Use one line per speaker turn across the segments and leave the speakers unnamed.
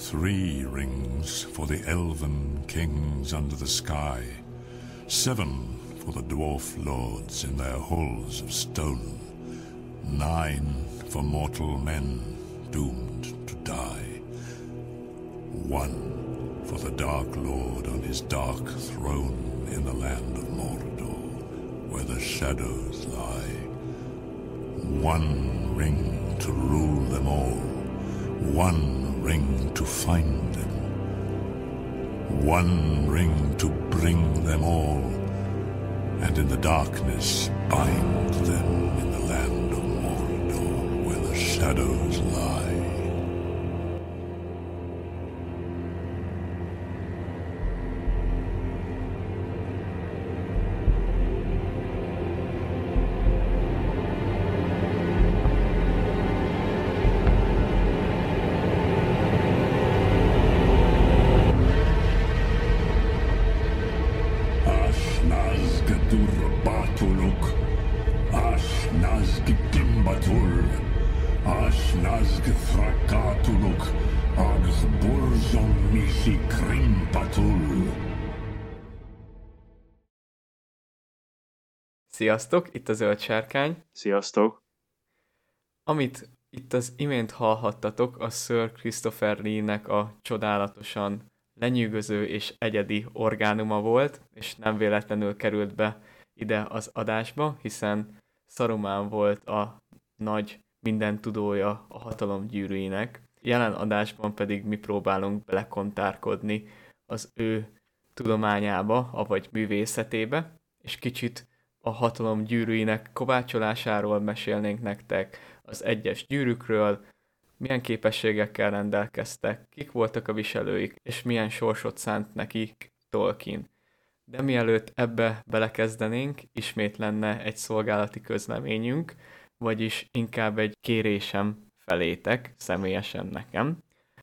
Three rings for the elven kings under the sky, seven for the dwarf lords in their halls of stone, nine for mortal men doomed to die, one for the Dark Lord on his dark throne in the land of Mordor, where the shadows lie. One ring to rule them all, one ring to find them, one ring to bring them all, and in the darkness bind them in the land of Mordor, where the shadows lie.
Sziasztok, itt a Zöld Sárkány.
Sziasztok!
Amit itt az imént hallhattatok, a Sir Christopher Lee-nek a csodálatosan lenyűgöző és egyedi orgánuma volt, és nem véletlenül került be ide az adásba, hiszen Saruman volt a nagy minden tudója a hatalom gyűrűinek. Jelen adásban pedig mi próbálunk belekontárkodni az ő tudományába, avagy művészetébe, és kicsit a hatalom gyűrűinek kovácsolásáról mesélnénk nektek, az egyes gyűrűkről, milyen képességekkel rendelkeztek, kik voltak a viselőik, és milyen sorsot szánt nekik Tolkien. De mielőtt ebbe belekezdenénk, ismét lenne egy szolgálati közleményünk, vagyis inkább egy kérésem felétek, személyesen nekem.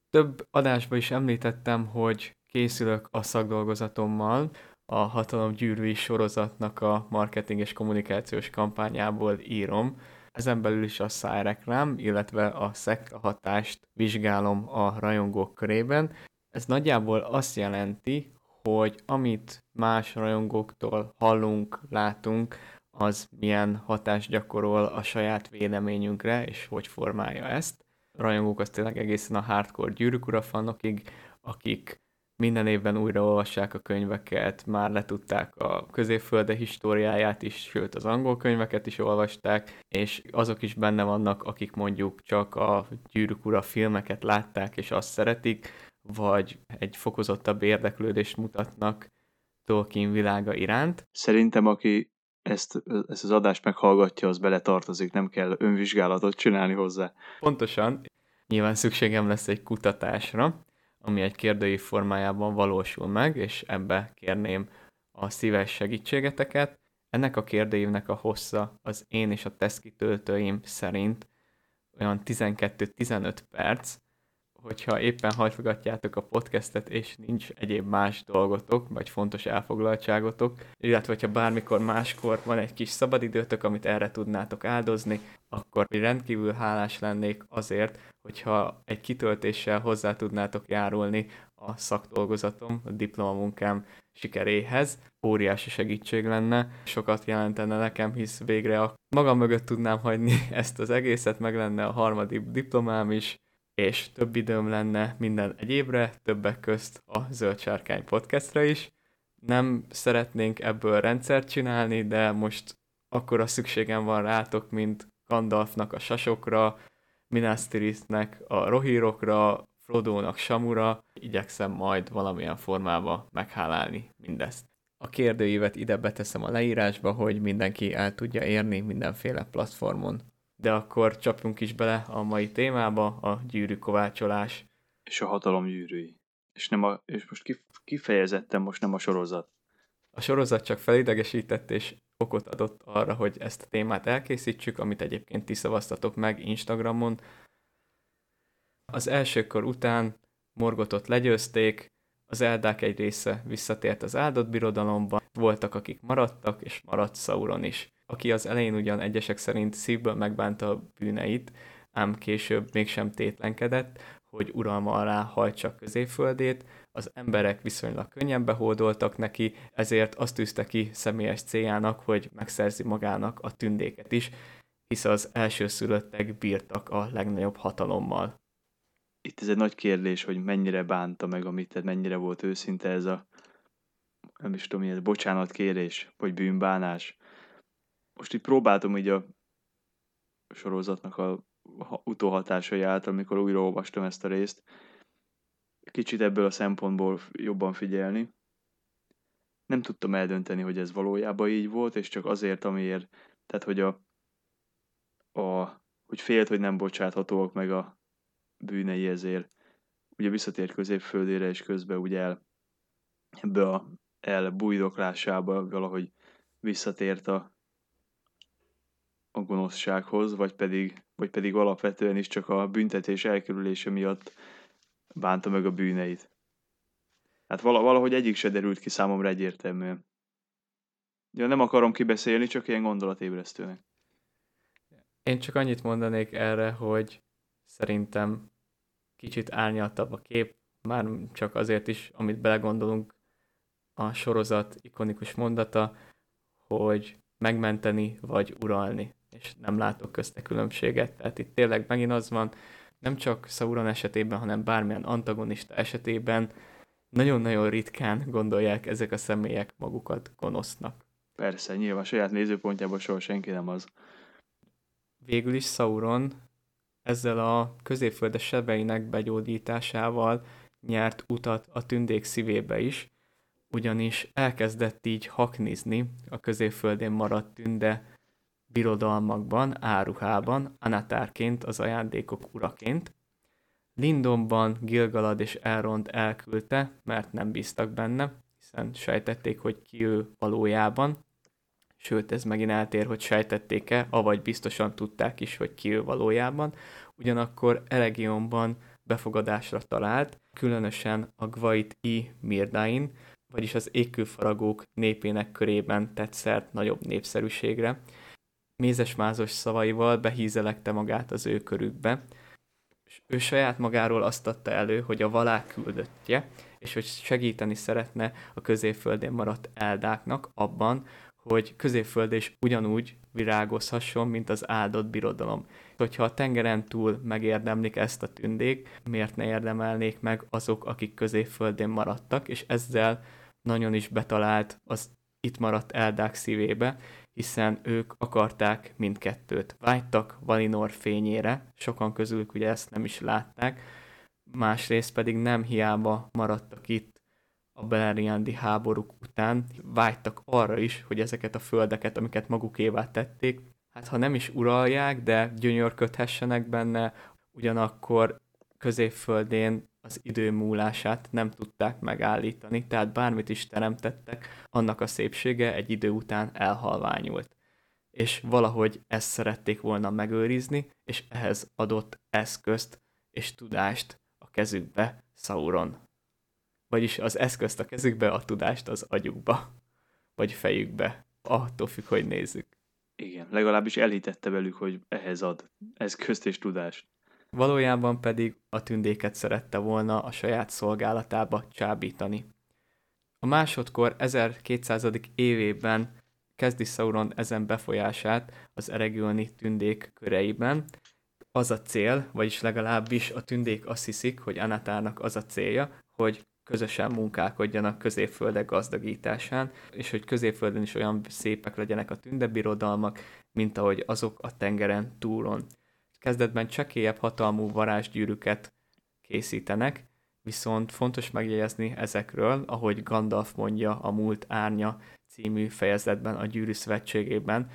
Több adásban is említettem, hogy készülök a szakdolgozatommal, a Hatalom Gyűrűi sorozatnak a marketing és kommunikációs kampányából írom, ezen belül is a szájreklám, illetve a szekta hatást vizsgálom a rajongók körében. Ez nagyjából azt jelenti, hogy amit más rajongóktól hallunk, látunk, az milyen hatást gyakorol a saját véleményünkre, és hogy formálja ezt. A rajongók az tényleg egészen a hardcore gyűrűk fanokig, akik minden évben újraolvassák a könyveket, már letudták a középfölde históriáját is, sőt az angol könyveket is olvasták, és azok is benne vannak, akik mondjuk csak a gyűrűk ura filmeket látták, és azt szeretik, vagy egy fokozottabb érdeklődést mutatnak Tolkien világa iránt.
Szerintem, aki ezt, ezt az adást meghallgatja, az beletartozik, nem kell önvizsgálatot csinálni hozzá.
Pontosan, nyilván szükségem lesz egy kutatásra, ami egy kérdői formájában valósul meg, és ebbe kérném a szíves segítségeteket. Ennek a kérdőívnek a hossza az én és a tesztkitöltőim szerint olyan 12-15 perc, hogyha éppen hajtogatjátok a podcastet, és nincs egyéb más dolgotok, vagy fontos elfoglaltságotok, illetve hogyha bármikor máskor van egy kis szabadidőtök, amit erre tudnátok áldozni, akkor rendkívül hálás lennék azért, hogyha egy kitöltéssel hozzá tudnátok járulni a szakdolgozatom, a diplomamunkám sikeréhez. Óriási segítség lenne, sokat jelentene nekem, hisz végre a magam mögött tudnám hagyni ezt az egészet, meg lenne a harmadik diplomám is, és több időm lenne minden egyébre, többek közt a Zöld Sárkány podcastra is. Nem szeretnénk ebből rendszert csinálni, de most akkora szükségem van rátok, mint Gandalfnak a sasokra, Minas Tirithnek a rohírokra, Frodo-nak Samura, igyekszem majd valamilyen formába meghálálni mindezt. A kérdőívet ide beteszem a leírásba, hogy mindenki el tudja érni mindenféle platformon. De akkor csapjunk is bele a mai témába, a gyűrű kovácsolás.
És a hatalom gyűrűi. És, nem a, és most kifejezetten most nem a sorozat.
A sorozat csak felidegesített és okot adott arra, hogy ezt a témát elkészítsük, amit egyébként ti szavaztatok meg Instagramon. Az első kor után Morgotot legyőzték, az Eldák egy része visszatért az áldott birodalomba, voltak, akik maradtak, és maradt Sauron is, aki az elején ugyan egyesek szerint szívből megbánta a bűneit, ám később mégsem tétlenkedett, hogy uralma alá hajtsa középföldét, az emberek viszonylag könnyen behódoltak neki, ezért azt tűzte ki személyes céljának, hogy megszerzi magának a tündéket is, hisz az elsőszülöttek bírtak a legnagyobb hatalommal.
Itt ez egy nagy kérdés, hogy mennyire bánta meg, amit tett, mennyire volt őszinte ez a nem is tudom, ez bocsánat kérés, vagy bűnbánás. Most itt próbáltam így a sorozatnak a utóhatásai által, amikor újra olvastam ezt a részt, kicsit ebből a szempontból jobban figyelni. Nem tudtam eldönteni, hogy ez valójában így volt, és csak azért, amiért, tehát hogy a, a hogy félt, hogy nem bocsáthatóak meg a bűnei ezért ugye visszatért középföldére, és közben ugye el, ebbe a elbújdoklásába valahogy visszatért a, a gonoszsághoz, vagy pedig, vagy pedig alapvetően is csak a büntetés elkerülése miatt bánta meg a bűneit. Hát valahogy egyik se derült ki számomra egyértelműen. Ja, nem akarom kibeszélni, csak ilyen gondolatébresztőnek.
Én csak annyit mondanék erre, hogy szerintem kicsit árnyaltabb a kép, már csak azért is, amit belegondolunk, a sorozat ikonikus mondata, hogy megmenteni vagy uralni, és nem látok közte különbséget. Tehát itt tényleg megint az van, nem csak Sauron esetében, hanem bármilyen antagonista esetében nagyon-nagyon ritkán gondolják ezek a személyek magukat gonosznak.
Persze, nyilván saját nézőpontjából soha senki nem az.
Végül is Sauron ezzel a középföldes sebeinek begyógyításával nyert utat a tündék szívébe is, ugyanis elkezdett így haknizni a középföldén maradt tünde birodalmakban, áruhában, anatárként, az ajándékok uraként. Lindonban Gilgalad és Elrond elküldte, mert nem bíztak benne, hiszen sejtették, hogy ki ő valójában. Sőt, ez megint eltér, hogy sejtették-e, avagy biztosan tudták is, hogy ki ő valójában. Ugyanakkor Elegionban befogadásra talált, különösen a Gvait I Mirdain, vagyis az égkőfaragók népének körében tett szert nagyobb népszerűségre. Mézesmázos szavaival behízelekte magát az ő körükbe, és ő saját magáról azt adta elő, hogy a valák küldöttje, és hogy segíteni szeretne a középföldén maradt eldáknak abban, hogy középföld is ugyanúgy virágozhasson, mint az áldott birodalom. Hogyha a tengeren túl megérdemlik ezt a tündék, miért ne érdemelnék meg azok, akik középföldén maradtak, és ezzel nagyon is betalált az itt maradt Eldák szívébe, hiszen ők akarták mindkettőt. Vágytak Valinor fényére, sokan közülük ugye ezt nem is látták, másrészt pedig nem hiába maradtak itt a Beleriandi háborúk után, vágytak arra is, hogy ezeket a földeket, amiket magukévá tették, hát ha nem is uralják, de gyönyörködhessenek benne, ugyanakkor középföldén az idő múlását nem tudták megállítani, tehát bármit is teremtettek, annak a szépsége egy idő után elhalványult. És valahogy ezt szerették volna megőrizni, és ehhez adott eszközt és tudást a kezükbe Sauron. Vagyis az eszközt a kezükbe, a tudást az agyukba, vagy fejükbe. Attól függ, hogy nézzük.
Igen, legalábbis elhitette velük, hogy ehhez ad eszközt és tudást
valójában pedig a tündéket szerette volna a saját szolgálatába csábítani. A másodkor 1200. évében kezdi Sauron ezen befolyását az eregülni tündék köreiben. Az a cél, vagyis legalábbis a tündék azt hiszik, hogy Anatárnak az a célja, hogy közösen munkálkodjanak középföldek gazdagításán, és hogy középföldön is olyan szépek legyenek a tündebirodalmak, mint ahogy azok a tengeren túlon kezdetben csekélyebb hatalmú varázsgyűrűket készítenek, viszont fontos megjegyezni ezekről, ahogy Gandalf mondja a Múlt Árnya című fejezetben a Gyűrű Szövetségében,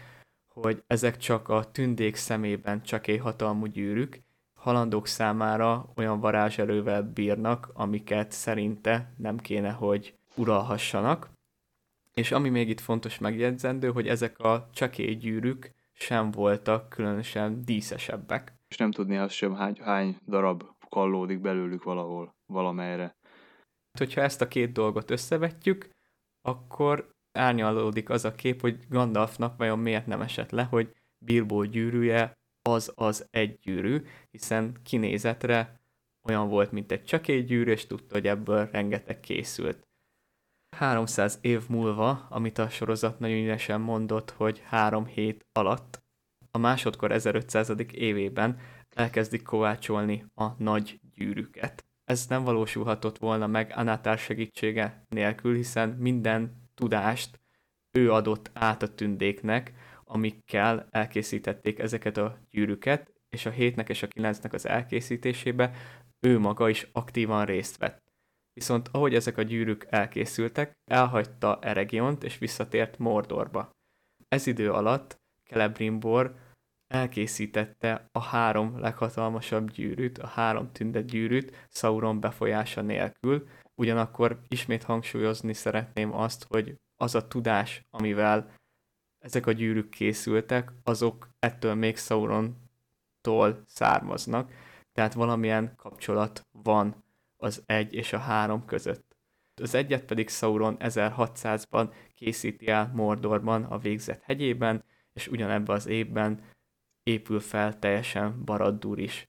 hogy ezek csak a tündék szemében csekély hatalmú gyűrűk, halandók számára olyan varázserővel bírnak, amiket szerinte nem kéne, hogy uralhassanak. És ami még itt fontos megjegyzendő, hogy ezek a csekély gyűrűk sem voltak különösen díszesebbek.
És nem tudni azt sem, hány, hány darab kallódik belőlük valahol, valamelyre.
Hogyha ezt a két dolgot összevetjük, akkor árnyalódik az a kép, hogy Gandalfnak vajon miért nem esett le, hogy Bilbo gyűrűje az az egy gyűrű, hiszen kinézetre olyan volt, mint egy csakégyűrű, és tudta, hogy ebből rengeteg készült. 300 év múlva, amit a sorozat nagyon ünesen mondott, hogy három hét alatt, a másodkor 1500. évében elkezdik kovácsolni a nagy gyűrűket. Ez nem valósulhatott volna meg Anátár segítsége nélkül, hiszen minden tudást ő adott át a tündéknek, amikkel elkészítették ezeket a gyűrűket, és a hétnek és a kilencnek az elkészítésébe ő maga is aktívan részt vett. Viszont ahogy ezek a gyűrűk elkészültek, elhagyta Eregiont és visszatért Mordorba. Ez idő alatt Celebrimbor elkészítette a három leghatalmasabb gyűrűt, a három tündet gyűrűt Sauron befolyása nélkül, ugyanakkor ismét hangsúlyozni szeretném azt, hogy az a tudás, amivel ezek a gyűrűk készültek, azok ettől még Saurontól származnak, tehát valamilyen kapcsolat van az egy és a három között. Az egyet pedig Sauron 1600-ban készíti el Mordorban a végzett hegyében, és ugyanebben az évben épül fel teljesen Barad-dûr is.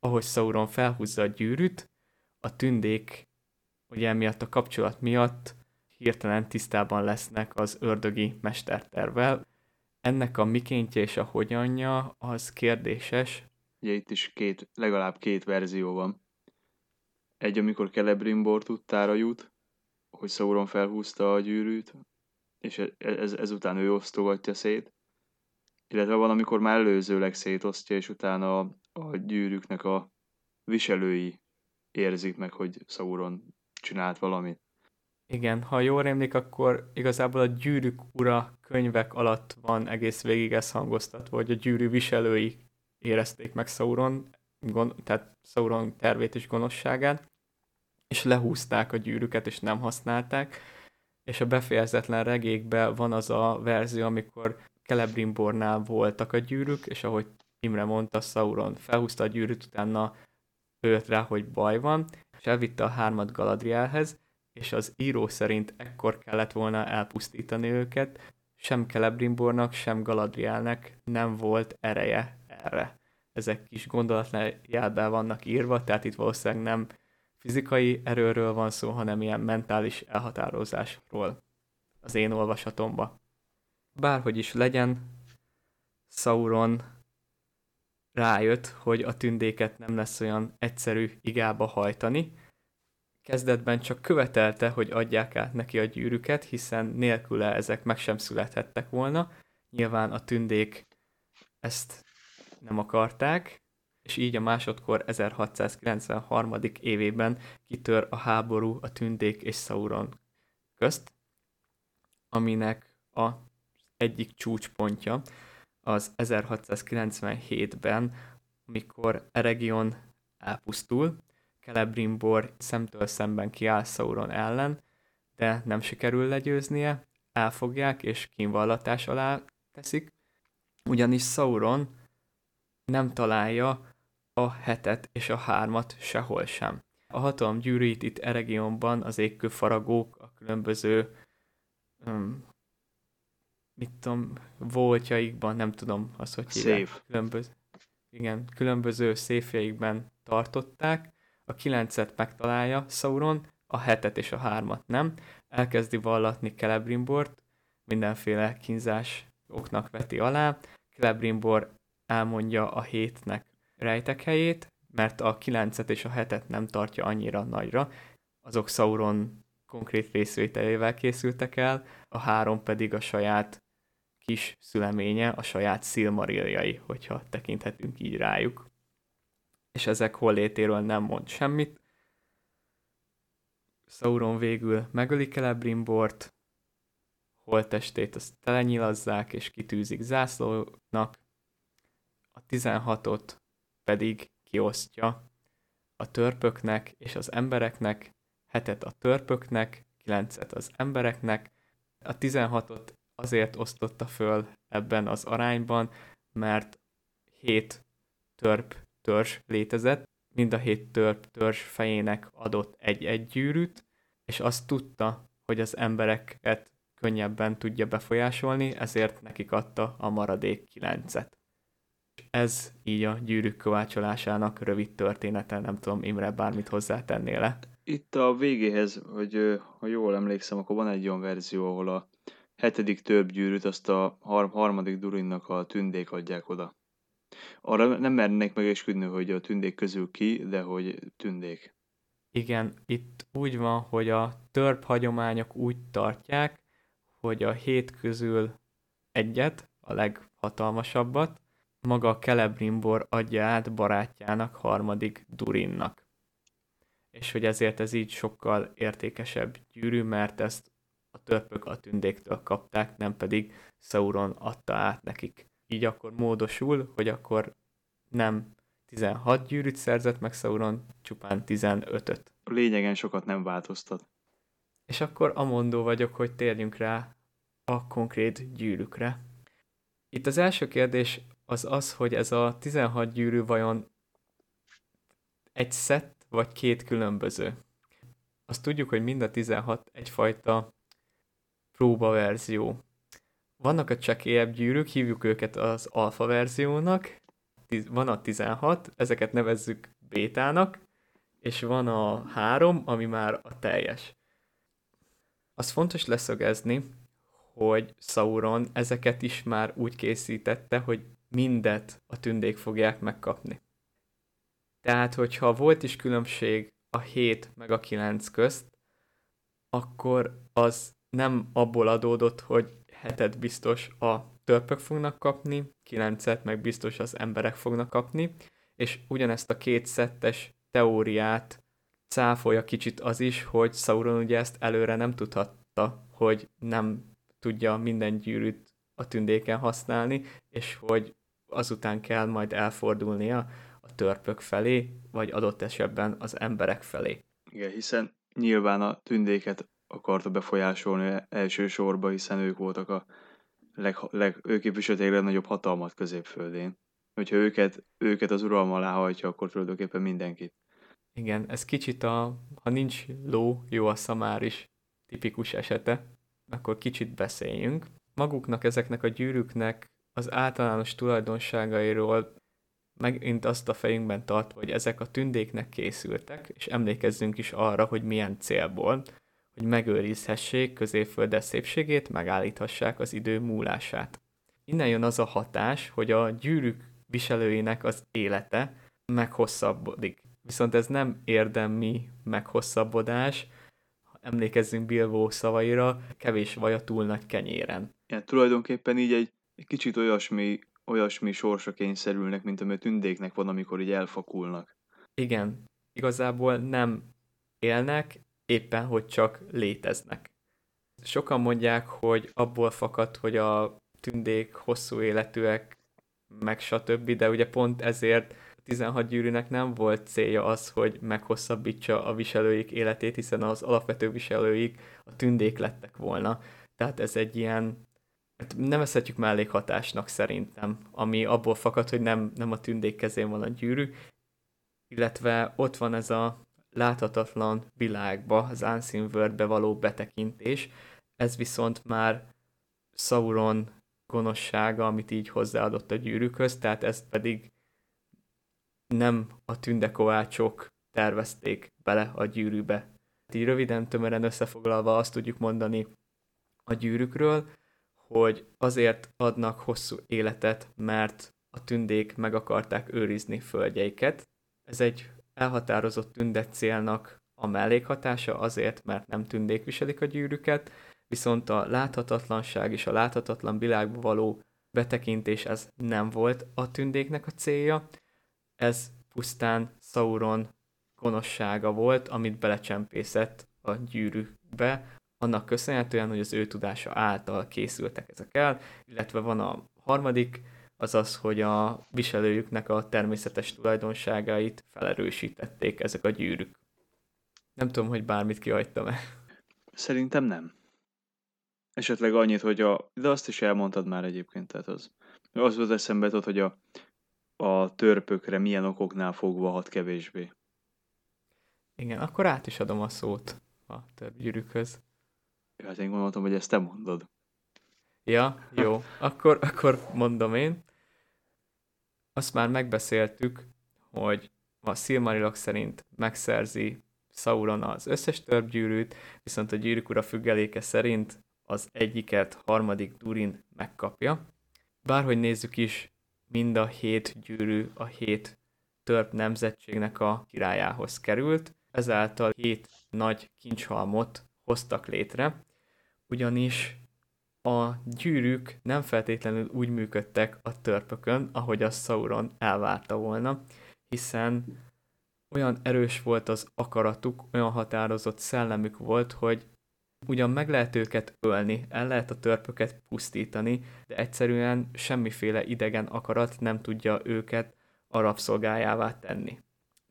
Ahogy Sauron felhúzza a gyűrűt, a tündék ugye emiatt a kapcsolat miatt hirtelen tisztában lesznek az ördögi mestertervel. Ennek a mikéntje és a hogyanja az kérdéses.
Ugye itt is két, legalább két verzió van. Egy, amikor Celebrimbor tudtára jut, hogy Sauron felhúzta a gyűrűt, és ez, ez, ezután ő osztogatja szét. Illetve van, amikor már előzőleg szétosztja, és utána a, a gyűrűknek a viselői érzik meg, hogy Sauron csinált valamit.
Igen, ha jól rémlik, akkor igazából a gyűrűk ura könyvek alatt van egész végig ez hangoztatva, hogy a gyűrű viselői érezték meg Sauron, gon- tehát Sauron tervét és gonoszságát, és lehúzták a gyűrűket, és nem használták, és a befejezetlen regékben van az a verzió, amikor Celebrimbornál voltak a gyűrűk, és ahogy Imre mondta, Sauron felhúzta a gyűrűt, utána őt rá, hogy baj van, és elvitte a hármat Galadrielhez, és az író szerint ekkor kellett volna elpusztítani őket, sem Celebrimbornak, sem Galadrielnek nem volt ereje erre. Ezek kis gondolatjelben vannak írva, tehát itt valószínűleg nem fizikai erőről van szó, hanem ilyen mentális elhatározásról az én olvasatomba. Bárhogy is legyen, Sauron rájött, hogy a tündéket nem lesz olyan egyszerű igába hajtani. Kezdetben csak követelte, hogy adják át neki a gyűrűket, hiszen nélküle ezek meg sem születhettek volna. Nyilván a tündék ezt nem akarták, és így a másodkor 1693. évében kitör a háború a tündék és Sauron közt, aminek a egyik csúcspontja az 1697-ben, amikor Eregion elpusztul, Celebrimbor szemtől szemben kiáll Sauron ellen, de nem sikerül legyőznie, elfogják és kínvallatás alá teszik, ugyanis Sauron nem találja a hetet és a hármat sehol sem. A hatalom gyűrűit itt Eregionban az égkő faragók, a különböző um, mit tudom, voltjaikban, nem tudom az, hogy hívják. Különböző, igen, különböző széfjeikben tartották. A kilencet megtalálja Sauron, a hetet és a hármat nem. Elkezdi vallatni Celebrimbort, mindenféle kínzás oknak veti alá. Celebrimbor elmondja a hétnek rejtek helyét, mert a 9-et és a 7-et nem tartja annyira nagyra, azok Sauron konkrét részvételével készültek el, a három pedig a saját kis szüleménye, a saját szilmariljai, hogyha tekinthetünk így rájuk. És ezek hollétéről nem mond semmit. Sauron végül megöli Celebrimbort, holtestét azt telenyilazzák és kitűzik zászlónak, a 16-ot pedig kiosztja a törpöknek és az embereknek, hetet a törpöknek, kilencet az embereknek. A 16-ot azért osztotta föl ebben az arányban, mert hét törp törzs létezett, mind a hét törp törzs fejének adott egy-egy gyűrűt, és azt tudta, hogy az embereket könnyebben tudja befolyásolni, ezért nekik adta a maradék kilencet ez így a gyűrűk kovácsolásának rövid története, nem tudom, Imre, bármit hozzátennél le.
Itt a végéhez, hogy ha jól emlékszem, akkor van egy olyan verzió, ahol a hetedik gyűrűt azt a har- harmadik Durinnak a tündék adják oda. Arra nem mernék megesküdni, hogy a tündék közül ki, de hogy tündék.
Igen, itt úgy van, hogy a törp hagyományok úgy tartják, hogy a hét közül egyet, a leghatalmasabbat, maga a Celebrimbor adja át barátjának, harmadik Durinnak. És hogy ezért ez így sokkal értékesebb gyűrű, mert ezt a törpök a tündéktől kapták, nem pedig Sauron adta át nekik. Így akkor módosul, hogy akkor nem 16 gyűrűt szerzett meg Sauron, csupán 15-öt.
A lényegen sokat nem változtat.
És akkor amondó vagyok, hogy térjünk rá a konkrét gyűrűkre. Itt az első kérdés az az, hogy ez a 16 gyűrű vajon egy szett, vagy két különböző. Azt tudjuk, hogy mind a 16 egyfajta próbaverzió. Vannak a csekélyebb gyűrűk, hívjuk őket az alfa verziónak, van a 16, ezeket nevezzük bétának, és van a 3, ami már a teljes. Az fontos leszögezni, hogy Sauron ezeket is már úgy készítette, hogy mindet a tündék fogják megkapni. Tehát, hogyha volt is különbség a 7 meg a 9 közt, akkor az nem abból adódott, hogy hetet biztos a törpök fognak kapni, kilencet meg biztos az emberek fognak kapni, és ugyanezt a két szettes teóriát cáfolja kicsit az is, hogy Sauron ugye ezt előre nem tudhatta, hogy nem tudja minden gyűrűt a tündéken használni, és hogy azután kell majd elfordulnia a törpök felé, vagy adott esetben az emberek felé.
Igen, hiszen nyilván a tündéket akarta befolyásolni elsősorban, hiszen ők voltak a leg, leg, ők képviselték a legnagyobb hatalmat középföldén. Hogyha őket, őket az uralma alá hajtja, akkor tulajdonképpen mindenkit.
Igen, ez kicsit a, ha nincs ló, jó a szamár is tipikus esete, akkor kicsit beszéljünk. Maguknak, ezeknek a gyűrűknek az általános tulajdonságairól megint azt a fejünkben tart, hogy ezek a tündéknek készültek, és emlékezzünk is arra, hogy milyen célból, hogy megőrizhessék középföldes szépségét, megállíthassák az idő múlását. Innen jön az a hatás, hogy a gyűrűk viselőinek az élete meghosszabbodik. Viszont ez nem érdemi meghosszabbodás, emlékezzünk Bilbo szavaira, kevés vaj a túl nagy kenyéren.
Ja, tulajdonképpen így egy, egy kicsit olyasmi, olyasmi sorsa kényszerülnek, mint ami tündéknek van, amikor így elfakulnak.
Igen, igazából nem élnek, éppen hogy csak léteznek. Sokan mondják, hogy abból fakad, hogy a tündék hosszú életűek, meg stb., de ugye pont ezért 16 gyűrűnek nem volt célja az, hogy meghosszabbítsa a viselőik életét, hiszen az alapvető viselőik a tündék lettek volna. Tehát ez egy ilyen, nevezhetjük mellékhatásnak szerintem, ami abból fakad, hogy nem, nem a tündék kezén van a gyűrű, illetve ott van ez a láthatatlan világba, az Unseen Worldbe való betekintés, ez viszont már Sauron gonoszsága, amit így hozzáadott a gyűrűkhöz, tehát ezt pedig nem a tündekovácsok tervezték bele a gyűrűbe. Így röviden, tömören összefoglalva azt tudjuk mondani a gyűrűkről, hogy azért adnak hosszú életet, mert a tündék meg akarták őrizni földjeiket. Ez egy elhatározott tündet célnak a mellékhatása azért, mert nem tündék viselik a gyűrűket, viszont a láthatatlanság és a láthatatlan világba való betekintés ez nem volt a tündéknek a célja, ez pusztán Sauron gonoszsága volt, amit belecsempészett a gyűrűbe, annak köszönhetően, hogy az ő tudása által készültek ezek el, illetve van a harmadik, az az, hogy a viselőjüknek a természetes tulajdonságait felerősítették ezek a gyűrűk. Nem tudom, hogy bármit kihagytam-e.
Szerintem nem. Esetleg annyit, hogy a... De azt is elmondtad már egyébként, tehát az... Az volt eszembe, tudod, hogy a a törpökre milyen okoknál fogva hat kevésbé.
Igen, akkor át is adom a szót a törpgyűrűkhöz.
Ja, hát én gondoltam, hogy ezt te mondod.
Ja, jó. Akkor, akkor mondom én. Azt már megbeszéltük, hogy a Silmarilok szerint megszerzi Sauron az összes törpgyűrűt, viszont a gyűrűk ura függeléke szerint az egyiket harmadik Durin megkapja. Bárhogy nézzük is, mind a hét gyűrű a hét törp nemzetségnek a királyához került, ezáltal hét nagy kincshalmot hoztak létre, ugyanis a gyűrűk nem feltétlenül úgy működtek a törpökön, ahogy a Sauron elvárta volna, hiszen olyan erős volt az akaratuk, olyan határozott szellemük volt, hogy ugyan meg lehet őket ölni, el lehet a törpöket pusztítani, de egyszerűen semmiféle idegen akarat nem tudja őket a rabszolgájává tenni.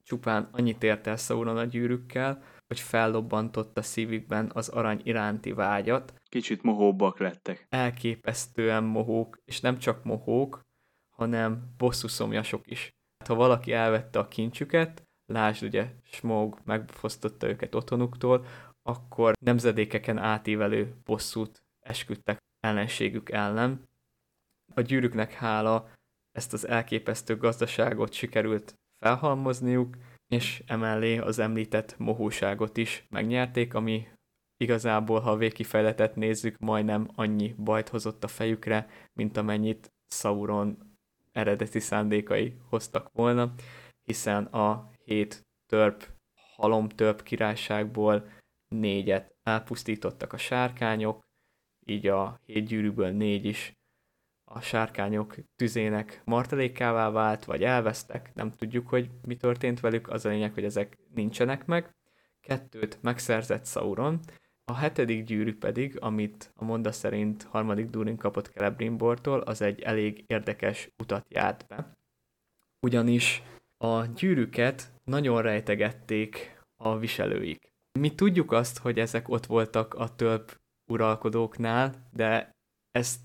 Csupán annyit ért el Sauron a gyűrűkkel, hogy fellobbantotta szívükben az arany iránti vágyat.
Kicsit mohóbbak lettek.
Elképesztően mohók, és nem csak mohók, hanem bosszúszomjasok is. Hát, ha valaki elvette a kincsüket, lásd ugye, Smog megfosztotta őket otthonuktól, akkor nemzedékeken átívelő bosszút esküdtek ellenségük ellen. A gyűrűknek hála ezt az elképesztő gazdaságot sikerült felhalmozniuk, és emellé az említett mohóságot is megnyerték, ami igazából, ha a végkifejletet nézzük, majdnem annyi bajt hozott a fejükre, mint amennyit Sauron eredeti szándékai hoztak volna, hiszen a hét törp, halomtörp királyságból négyet elpusztítottak a sárkányok, így a hét gyűrűből négy is a sárkányok tüzének martalékává vált, vagy elvesztek, nem tudjuk, hogy mi történt velük, az a lényeg, hogy ezek nincsenek meg. Kettőt megszerzett Sauron, a hetedik gyűrű pedig, amit a monda szerint harmadik Durin kapott Celebrimbortól, az egy elég érdekes utat járt be. Ugyanis a gyűrűket nagyon rejtegették a viselőik. Mi tudjuk azt, hogy ezek ott voltak a több uralkodóknál, de ezt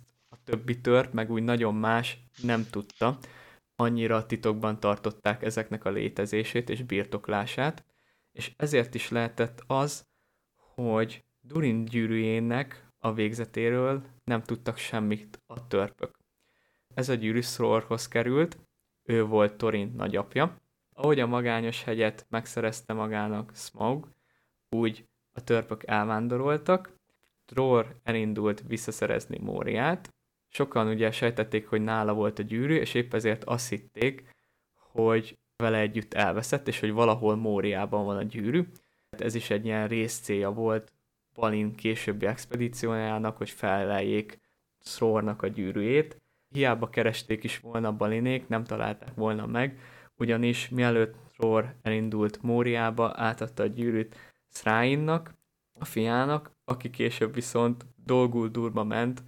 többi törp, meg úgy nagyon más nem tudta. Annyira titokban tartották ezeknek a létezését és birtoklását, és ezért is lehetett az, hogy Durin gyűrűjének a végzetéről nem tudtak semmit a törpök. Ez a gyűrű Srorhoz került, ő volt Torin nagyapja. Ahogy a magányos hegyet megszerezte magának Smaug, úgy a törpök elvándoroltak, Dror elindult visszaszerezni Móriát, sokan ugye sejtették, hogy nála volt a gyűrű, és épp ezért azt hitték, hogy vele együtt elveszett, és hogy valahol Móriában van a gyűrű. Ez is egy ilyen részcélja volt Balin későbbi expedíciójának, hogy felleljék Srornak a gyűrűjét. Hiába keresték is volna Balinék, nem találták volna meg, ugyanis mielőtt Sror elindult Móriába, átadta a gyűrűt Sráinnak, a fiának, aki később viszont dolgul durba ment,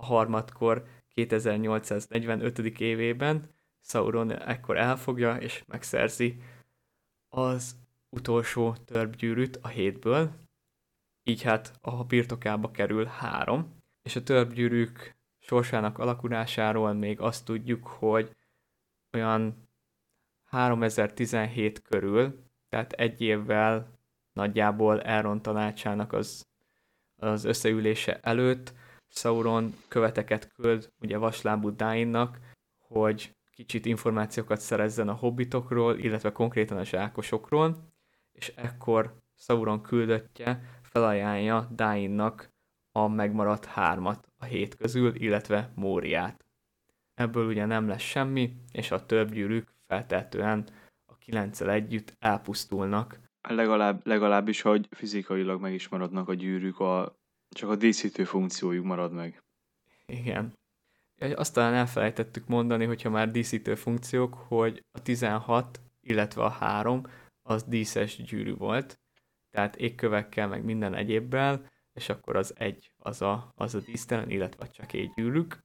a harmadkor 2845. évében Sauron ekkor elfogja és megszerzi az utolsó törbgyűrűt a hétből, így hát a birtokába kerül három, és a törbgyűrűk sorsának alakulásáról még azt tudjuk, hogy olyan 3017 körül, tehát egy évvel nagyjából Elrond tanácsának az, az összeülése előtt Sauron követeket küld ugye vaslábú Dáinnak, hogy kicsit információkat szerezzen a hobbitokról, illetve konkrétan a zsákosokról, és ekkor Sauron küldöttje felajánlja Dáinnak a megmaradt hármat a hét közül, illetve Móriát. Ebből ugye nem lesz semmi, és a több gyűrűk feltehetően a kilenccel együtt elpusztulnak.
Legalább, legalábbis, hogy fizikailag meg is maradnak a gyűrűk a csak a díszítő funkciójuk marad meg.
Igen. Azt talán elfelejtettük mondani, hogyha már díszítő funkciók, hogy a 16, illetve a 3 az díszes gyűrű volt, tehát égkövekkel, meg minden egyébbel, és akkor az egy az a, az a dísztelen, illetve csak egy gyűrűk.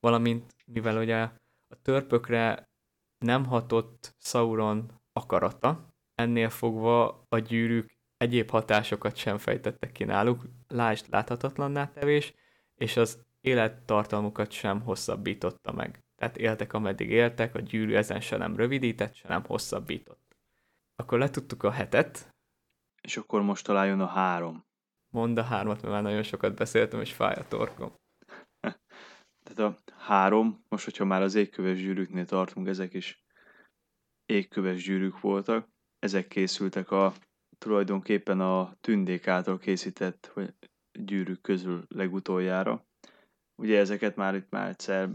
Valamint, mivel ugye a törpökre nem hatott Sauron akarata, ennél fogva a gyűrűk egyéb hatásokat sem fejtettek ki náluk, lásd láthatatlanná tevés, és az élettartalmukat sem hosszabbította meg. Tehát éltek, ameddig éltek, a gyűrű ezen se nem rövidített, se nem hosszabbított. Akkor letudtuk a hetet.
És akkor most találjon a három.
Mondd a hármat, mert már nagyon sokat beszéltem, és fáj a torkom.
Tehát a három, most hogyha már az égköves gyűrűknél tartunk, ezek is égköves gyűrűk voltak. Ezek készültek a tulajdonképpen a tündék által készített gyűrűk közül legutoljára. Ugye ezeket már itt már egyszer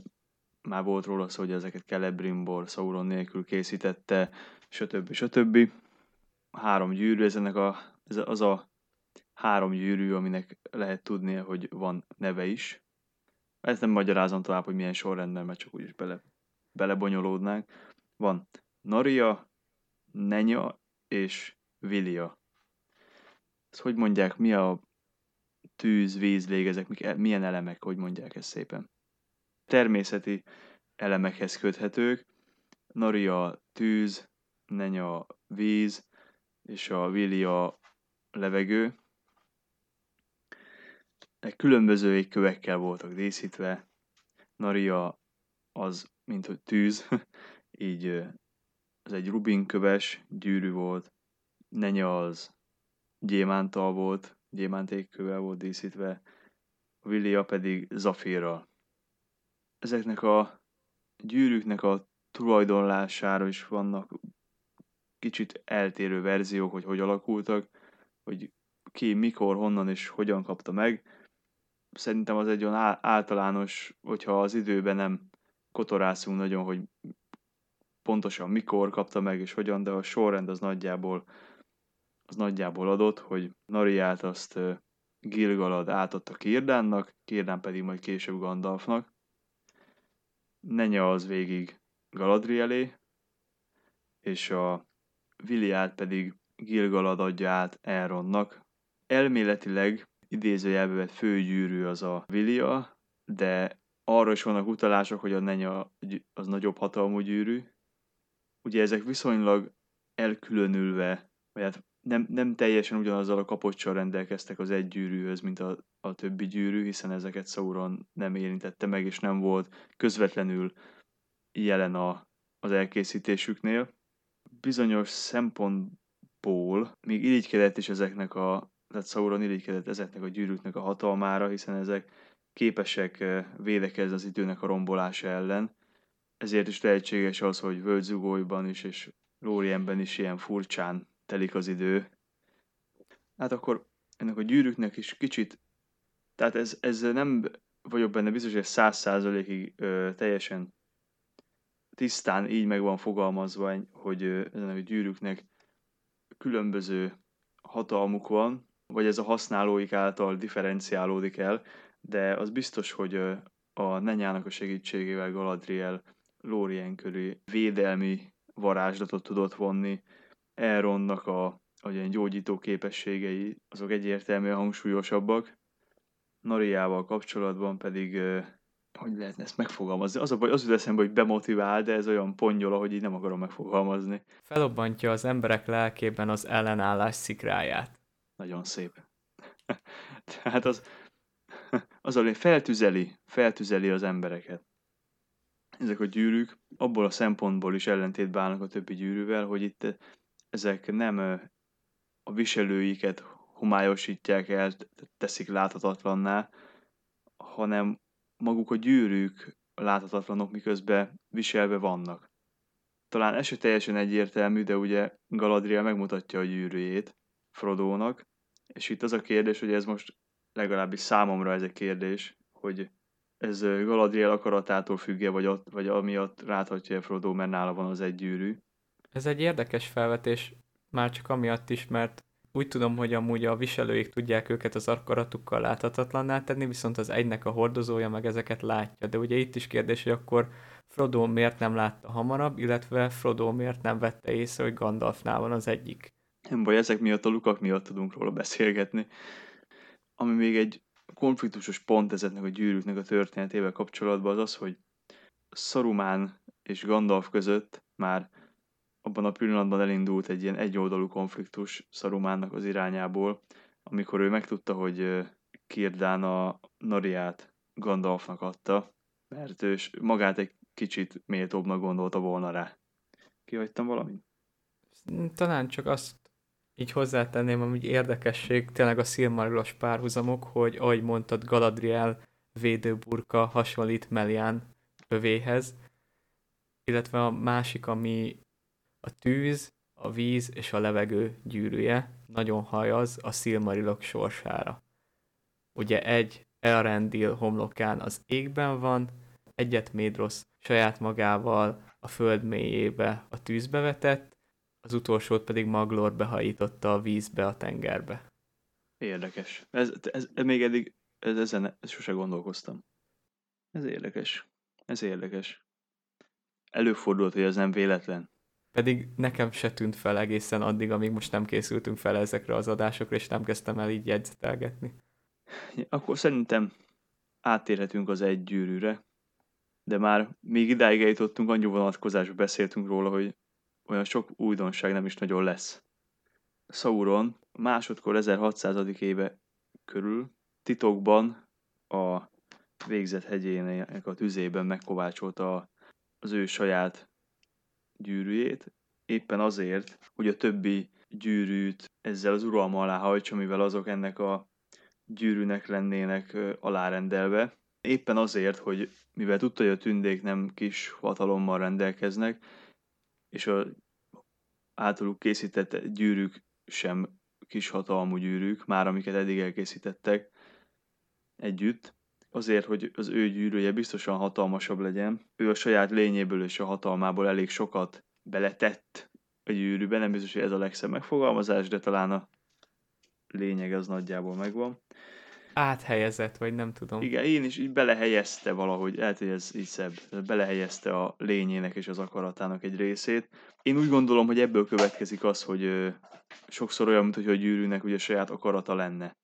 már volt róla szó, hogy ezeket Celebrimbor Sauron nélkül készítette, stb. stb. Három gyűrű, ez ennek a, ez az a három gyűrű, aminek lehet tudni, hogy van neve is. Ezt nem magyarázom tovább, hogy milyen sorrendben, mert csak úgyis bele, belebonyolódnánk. Van Naria, Nenya és Vilia. Ezt hogy mondják, mi a tűz, víz, lég, ezek milyen elemek, hogy mondják ezt szépen? Természeti elemekhez köthetők. Naria tűz, Nenya víz, és a Vilia levegő. Különböző égkövekkel voltak díszítve. Naria az, mint hogy tűz, így ez egy Rubin köves gyűrű volt. Nenya az gyémántal volt, gyémántékkövel volt díszítve, a Villia pedig zafírral. Ezeknek a gyűrűknek a tulajdonlására is vannak kicsit eltérő verziók, hogy hogy alakultak, hogy ki, mikor, honnan és hogyan kapta meg. Szerintem az egy olyan általános, hogyha az időben nem kotorászunk nagyon, hogy pontosan mikor kapta meg és hogyan, de a sorrend az nagyjából az nagyjából adott, hogy Nariát azt Gilgalad átadta Kirdánnak, Kirdán pedig majd később Gandalfnak. Nenya az végig Galadrielé, és a Viliát pedig Gilgalad adja át Elronnak. Elméletileg idézőjelbe főgyűrű az a Vilia, de arra is vannak utalások, hogy a Nenya az nagyobb hatalmú gyűrű. Ugye ezek viszonylag elkülönülve, vagy hát nem, nem teljesen ugyanazzal a kapocsal rendelkeztek az egy gyűrűhöz, mint a, a többi gyűrű, hiszen ezeket Sauron nem érintette meg, és nem volt közvetlenül jelen a, az elkészítésüknél. Bizonyos szempontból még irigykedett is ezeknek a, tehát Sauron irigykedett ezeknek a gyűrűknek a hatalmára, hiszen ezek képesek eh, védekezni az időnek a rombolása ellen, ezért is lehetséges az, hogy Völgyzugóiban is és Lórienben is ilyen furcsán telik az idő. Hát akkor ennek a gyűrűknek is kicsit, tehát ez, ez nem vagyok benne biztos, hogy száz százalékig teljesen tisztán így meg van fogalmazva, hogy ennek a gyűrűknek különböző hatalmuk van, vagy ez a használóik által differenciálódik el, de az biztos, hogy a Nenyának a segítségével Galadriel Lórien köré védelmi varázslatot tudott vonni, Elronnak a, a ilyen gyógyító képességei, azok egyértelműen hangsúlyosabbak. Nariával kapcsolatban pedig, hogy lehetne ezt megfogalmazni? Az a baj, az jut eszembe, hogy bemotivál, de ez olyan pongyola, hogy így nem akarom megfogalmazni.
Felobbantja az emberek lelkében az ellenállás szikráját.
Nagyon szép. Tehát az, az a feltüzeli, feltüzeli az embereket. Ezek a gyűrűk abból a szempontból is ellentétben állnak a többi gyűrűvel, hogy itt ezek nem a viselőiket homályosítják el, teszik láthatatlanná, hanem maguk a gyűrűk láthatatlanok, miközben viselve vannak. Talán ez se teljesen egyértelmű, de ugye Galadriel megmutatja a gyűrűjét Frodónak, és itt az a kérdés, hogy ez most legalábbis számomra ez egy kérdés, hogy ez Galadriel akaratától függe, vagy, ott, vagy amiatt ráthatja Frodo, mert nála van az egy gyűrű.
Ez egy érdekes felvetés, már csak amiatt is, mert úgy tudom, hogy amúgy a viselőik tudják őket az akaratukkal láthatatlanná tenni, viszont az egynek a hordozója meg ezeket látja. De ugye itt is kérdés, hogy akkor Frodo miért nem látta hamarabb, illetve Frodo miért nem vette észre, hogy Gandalfnál van az egyik.
Nem baj, ezek miatt a lukak miatt tudunk róla beszélgetni. Ami még egy konfliktusos pont ezeknek a gyűrűknek a történetével kapcsolatban az az, hogy Szarumán és Gandalf között már abban a pillanatban elindult egy ilyen egyoldalú konfliktus Szarumánnak az irányából, amikor ő megtudta, hogy Kirdán a Nariát Gandalfnak adta, mert ő magát egy kicsit méltóbbnak gondolta volna rá. Kihagytam valamit?
Talán csak azt így hozzátenném, hogy érdekesség tényleg a Silmarilos párhuzamok, hogy ahogy mondtad, Galadriel védőburka hasonlít Melian övéhez, illetve a másik, ami a tűz, a víz és a levegő gyűrűje, nagyon hajaz a Silmarilok sorsára. Ugye egy Elrendil homlokán az égben van, egyet Médrosz saját magával a föld mélyébe a tűzbe vetett, az utolsót pedig Maglor behajította a vízbe, a tengerbe.
Érdekes. Ez, ez, ez még eddig, ez, ezen ez sose gondolkoztam. Ez érdekes. Ez érdekes. Előfordult, hogy ez nem véletlen.
Pedig nekem se tűnt fel egészen addig, amíg most nem készültünk fel ezekre az adásokra, és nem kezdtem el így jegyzetelgetni.
Akkor szerintem átérhetünk az egy gyűrűre, de már még idáig eljutottunk, annyi vonatkozásba beszéltünk róla, hogy olyan sok újdonság nem is nagyon lesz. Sauron másodkor 1600. éve körül titokban a végzett hegyének a tüzében megkovácsolta az ő saját gyűrűjét, éppen azért, hogy a többi gyűrűt ezzel az uralma alá hajtsa, mivel azok ennek a gyűrűnek lennének alárendelve. Éppen azért, hogy mivel tudta, hogy a tündék nem kis hatalommal rendelkeznek, és a általuk készített gyűrűk sem kis hatalmú gyűrűk, már amiket eddig elkészítettek együtt, azért, hogy az ő gyűrűje biztosan hatalmasabb legyen. Ő a saját lényéből és a hatalmából elég sokat beletett a gyűrűbe, nem biztos, hogy ez a legszebb megfogalmazás, de talán a lényeg az nagyjából megvan.
Áthelyezett, vagy nem tudom.
Igen, én is így belehelyezte valahogy, lehet, hogy ez így szebb, belehelyezte a lényének és az akaratának egy részét. Én úgy gondolom, hogy ebből következik az, hogy ö, sokszor olyan, mint hogy a gyűrűnek ugye saját akarata lenne.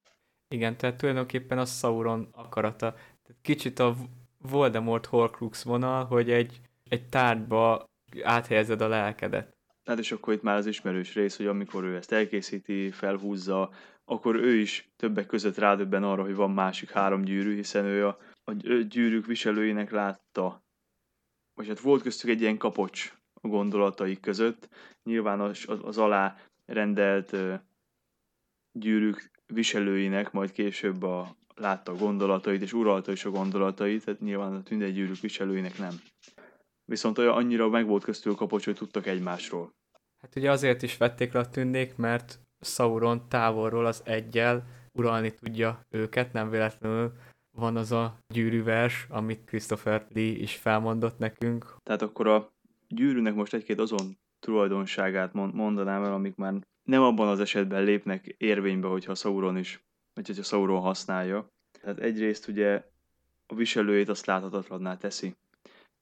Igen, tehát tulajdonképpen a Sauron akarata. Tehát kicsit a Voldemort Horcrux vonal, hogy egy, egy tárgyba áthelyezed a lelkedet.
Hát és akkor itt már az ismerős rész, hogy amikor ő ezt elkészíti, felhúzza, akkor ő is többek között rádöbben arra, hogy van másik három gyűrű, hiszen ő a, a gyűrűk viselőinek látta, vagy hát volt köztük egy ilyen kapocs a gondolataik között. Nyilván az, az, alá rendelt gyűrűk viselőinek majd később a, látta a gondolatait, és uralta is a gondolatait, tehát nyilván a tündegyűrűk viselőinek nem. Viszont olyan annyira meg volt köztük kapocs, hogy tudtak egymásról.
Hát ugye azért is vették le a tündék, mert Sauron távolról az egyel uralni tudja őket, nem véletlenül van az a gyűrűvers, amit Christopher Lee is felmondott nekünk.
Tehát akkor a gyűrűnek most egy-két azon tulajdonságát mondanám el, amik már nem abban az esetben lépnek érvénybe, hogyha Sauron is, vagy hogyha Sauron használja. Tehát egyrészt ugye a viselőjét azt láthatatlanná teszi.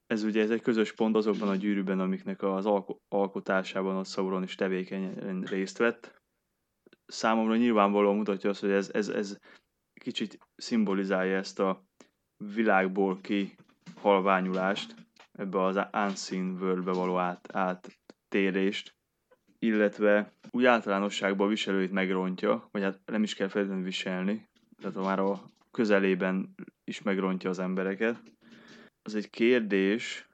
Ez ugye ez egy közös pont azokban a gyűrűben, amiknek az alko- alkotásában a Sauron is tevékenyen részt vett. Számomra nyilvánvalóan mutatja azt, hogy ez, ez, ez kicsit szimbolizálja ezt a világból ki halványulást, ebbe az unseen worldbe való át, áttérést, illetve úgy általánosságban viselőit megrontja, vagy hát nem is kell feltétlenül viselni, tehát már a közelében is megrontja az embereket. Az egy kérdés,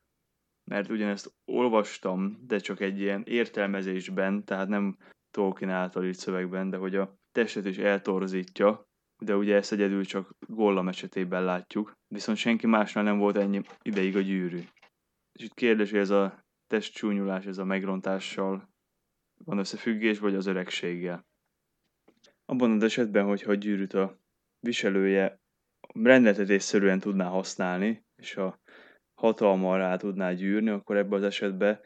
mert ugyanezt olvastam, de csak egy ilyen értelmezésben, tehát nem Tolkien által írt szövegben, de hogy a testet is eltorzítja, de ugye ezt egyedül csak Gollam esetében látjuk, viszont senki másnál nem volt ennyi ideig a gyűrű. És itt kérdés, hogy ez a testcsúnyulás, ez a megrontással van összefüggés, vagy az öregséggel. Abban az esetben, hogyha a gyűrűt a viselője rendeltetésszerűen tudná használni, és a hatalma rá tudná gyűrni, akkor ebben az esetben,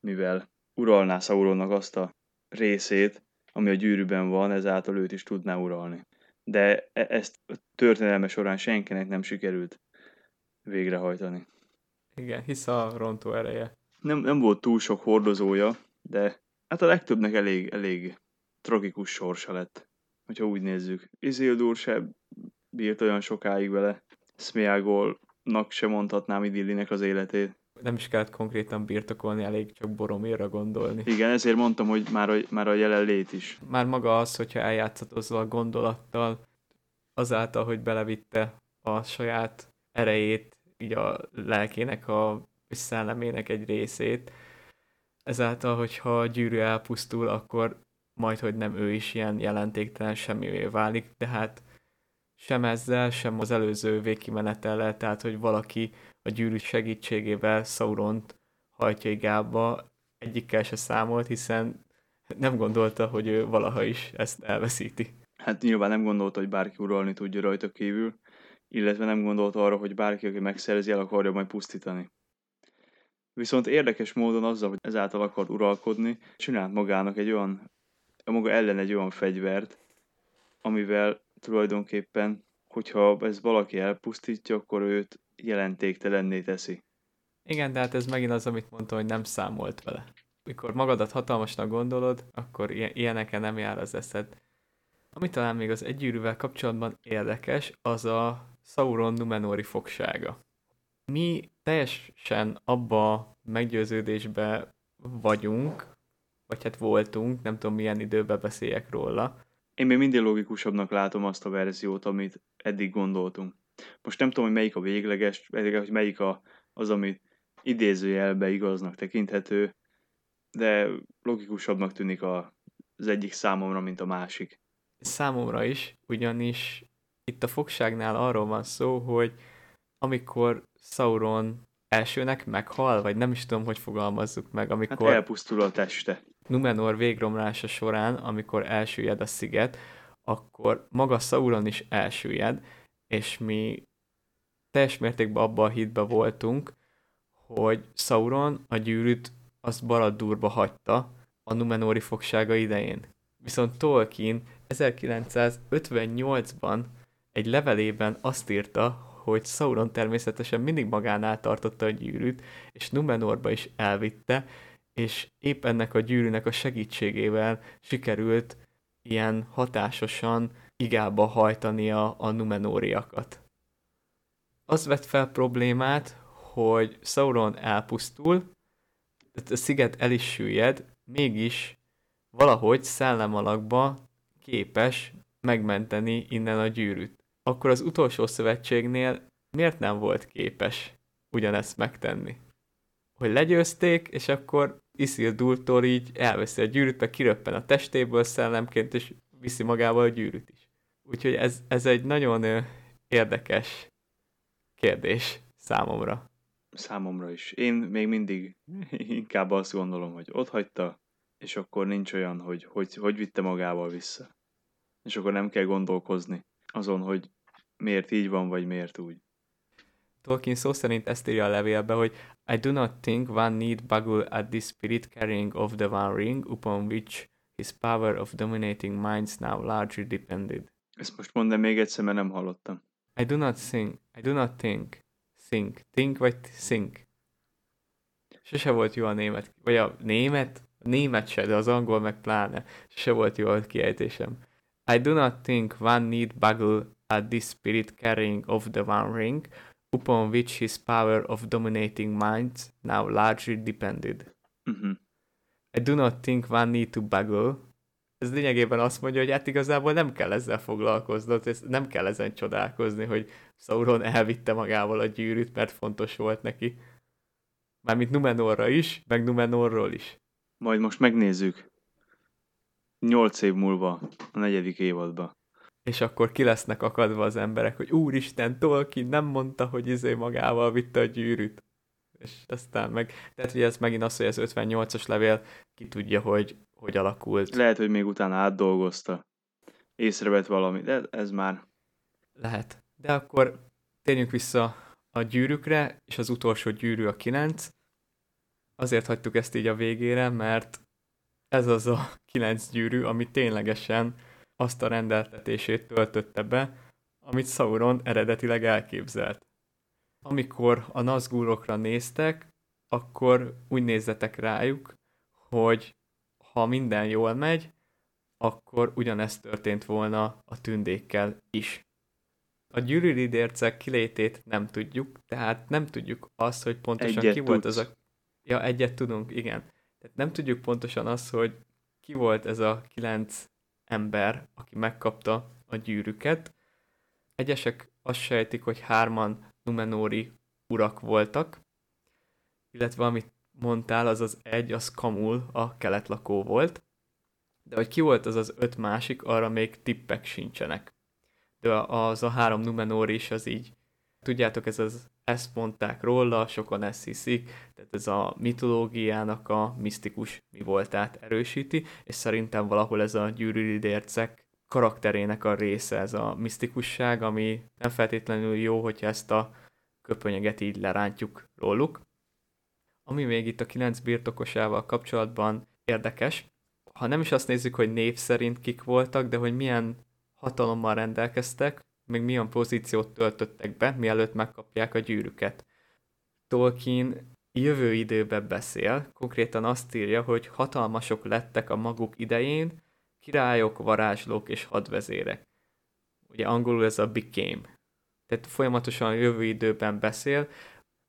mivel uralná Sauronnak azt a részét, ami a gyűrűben van, ezáltal őt is tudná uralni. De e- ezt a történelme során senkinek nem sikerült végrehajtani.
Igen, hisz a rontó ereje.
Nem, nem volt túl sok hordozója, de hát a legtöbbnek elég, elég tragikus sorsa lett, hogyha úgy nézzük. Isildur se bírt olyan sokáig vele, Smeagolnak se mondhatnám idillinek az életét.
Nem is kellett konkrétan birtokolni, elég csak Boromérra gondolni.
Igen, ezért mondtam, hogy már a, már a jelenlét is.
Már maga az, hogyha eljátszatozol a gondolattal, azáltal, hogy belevitte a saját erejét, így a lelkének, a szellemének egy részét, ezáltal, hogyha a gyűrű elpusztul, akkor majd, hogy nem ő is ilyen jelentéktelen semmivé válik, de hát sem ezzel, sem az előző végkimenetellel, tehát hogy valaki a gyűrű segítségével Sauront hajtja igába, egyikkel se számolt, hiszen nem gondolta, hogy ő valaha is ezt elveszíti.
Hát nyilván nem gondolta, hogy bárki uralni tudja rajta kívül, illetve nem gondolta arra, hogy bárki, aki megszerzi, el akarja majd pusztítani. Viszont érdekes módon azzal, hogy ezáltal akar uralkodni, csinált magának egy olyan, a maga ellen egy olyan fegyvert, amivel tulajdonképpen, hogyha ez valaki elpusztítja, akkor őt jelentéktelenné teszi.
Igen, de hát ez megint az, amit mondtam, hogy nem számolt vele. Mikor magadat hatalmasnak gondolod, akkor ilyeneken nem jár az eszed. Ami talán még az egyűrűvel kapcsolatban érdekes, az a Sauron Numenori fogsága. Mi teljesen abba meggyőződésbe vagyunk, vagy hát voltunk, nem tudom milyen időben beszéljek róla.
Én még mindig logikusabbnak látom azt a verziót, amit eddig gondoltunk. Most nem tudom, hogy melyik a végleges, hogy melyik a, az, amit idézőjelbe igaznak tekinthető, de logikusabbnak tűnik a, az egyik számomra, mint a másik.
Számomra is, ugyanis itt a fogságnál arról van szó, hogy amikor Sauron elsőnek meghal, vagy nem is tudom, hogy fogalmazzuk meg, amikor...
Hát elpusztul a teste.
Numenor végromlása során, amikor elsüllyed a sziget, akkor maga Sauron is elsüllyed, és mi teljes mértékben abban a hitben voltunk, hogy Sauron a gyűrűt azt Baradurba hagyta a Numenori fogsága idején. Viszont Tolkien 1958-ban egy levelében azt írta, hogy Sauron természetesen mindig magánál tartotta a gyűrűt, és Numenorba is elvitte, és épp ennek a gyűrűnek a segítségével sikerült ilyen hatásosan igába hajtania a Numenóriakat. Az vett fel problémát, hogy Sauron elpusztul, a sziget el is süllyed, mégis valahogy szellemalakba képes megmenteni innen a gyűrűt. Akkor az utolsó szövetségnél miért nem volt képes ugyanezt megtenni? Hogy legyőzték, és akkor Isildurtól így elveszi a gyűrűt, meg kiröppen a testéből szellemként, és viszi magával a gyűrűt is. Úgyhogy ez, ez egy nagyon érdekes kérdés számomra.
Számomra is. Én még mindig inkább azt gondolom, hogy ott hagyta, és akkor nincs olyan, hogy hogy, hogy vitte magával vissza. És akkor nem kell gondolkozni azon, hogy miért így van, vagy miért úgy.
Tolkien szó szerint ezt írja a levélbe, hogy I do not think one need buggle at the spirit carrying of the one ring upon which his power of dominating minds now largely depended.
Ezt most mondom még egyszer, mert nem hallottam.
I do not think, I do not think, think, think vagy think. Sose volt jó a német, vagy a német, a német se, de az angol meg pláne. Sose volt jó a kiejtésem. I do not think one need buggle at the spirit carrying of the one ring, upon which his power of dominating minds now largely depended.
Uh-huh.
I do not think one need to buggle. Ez lényegében azt mondja, hogy hát igazából nem kell ezzel foglalkoznod, ez nem kell ezen csodálkozni, hogy Sauron elvitte magával a gyűrűt, mert fontos volt neki. Mármint Numenorra is, meg Numenorról is.
Majd most megnézzük. Nyolc év múlva, a negyedik évadban
és akkor ki lesznek akadva az emberek, hogy úristen, Tolkien nem mondta, hogy izé magával vitte a gyűrűt. És aztán meg, tehát ugye ez megint az, hogy ez 58-as levél, ki tudja, hogy hogy alakult.
Lehet, hogy még utána átdolgozta. Észrevett valami, de ez már...
Lehet. De akkor térjünk vissza a gyűrűkre, és az utolsó gyűrű a 9. Azért hagytuk ezt így a végére, mert ez az a 9 gyűrű, ami ténylegesen azt a rendeltetését töltötte be, amit Sauron eredetileg elképzelt. Amikor a Nazgûrokra néztek, akkor úgy nézzetek rájuk, hogy ha minden jól megy, akkor ugyanezt történt volna a tündékkel is. A gyűrűridércek kilétét nem tudjuk, tehát nem tudjuk azt, hogy pontosan egyet ki tudsz. volt az a... Ja, egyet tudunk, igen. Tehát nem tudjuk pontosan azt, hogy ki volt ez a kilenc ember, aki megkapta a gyűrűket. Egyesek azt sejtik, hogy hárman Numenóri urak voltak, illetve amit mondtál, az az egy, az Kamul, a keletlakó volt, de hogy ki volt az az öt másik, arra még tippek sincsenek. de az a három Numenor is az így, tudjátok, ez az, ezt mondták róla, sokan ezt hiszik, tehát ez a mitológiának a misztikus mi voltát erősíti, és szerintem valahol ez a gyűrűlidércek karakterének a része, ez a misztikusság, ami nem feltétlenül jó, hogyha ezt a köpönyeget így lerántjuk róluk. Ami még itt a kilenc birtokosával kapcsolatban érdekes, ha nem is azt nézzük, hogy név szerint kik voltak, de hogy milyen hatalommal rendelkeztek, még milyen pozíciót töltöttek be, mielőtt megkapják a gyűrűket. Tolkien jövő időbe beszél, konkrétan azt írja, hogy hatalmasok lettek a maguk idején, királyok, varázslók és hadvezérek. Ugye angolul ez a became. Tehát folyamatosan jövő időben beszél,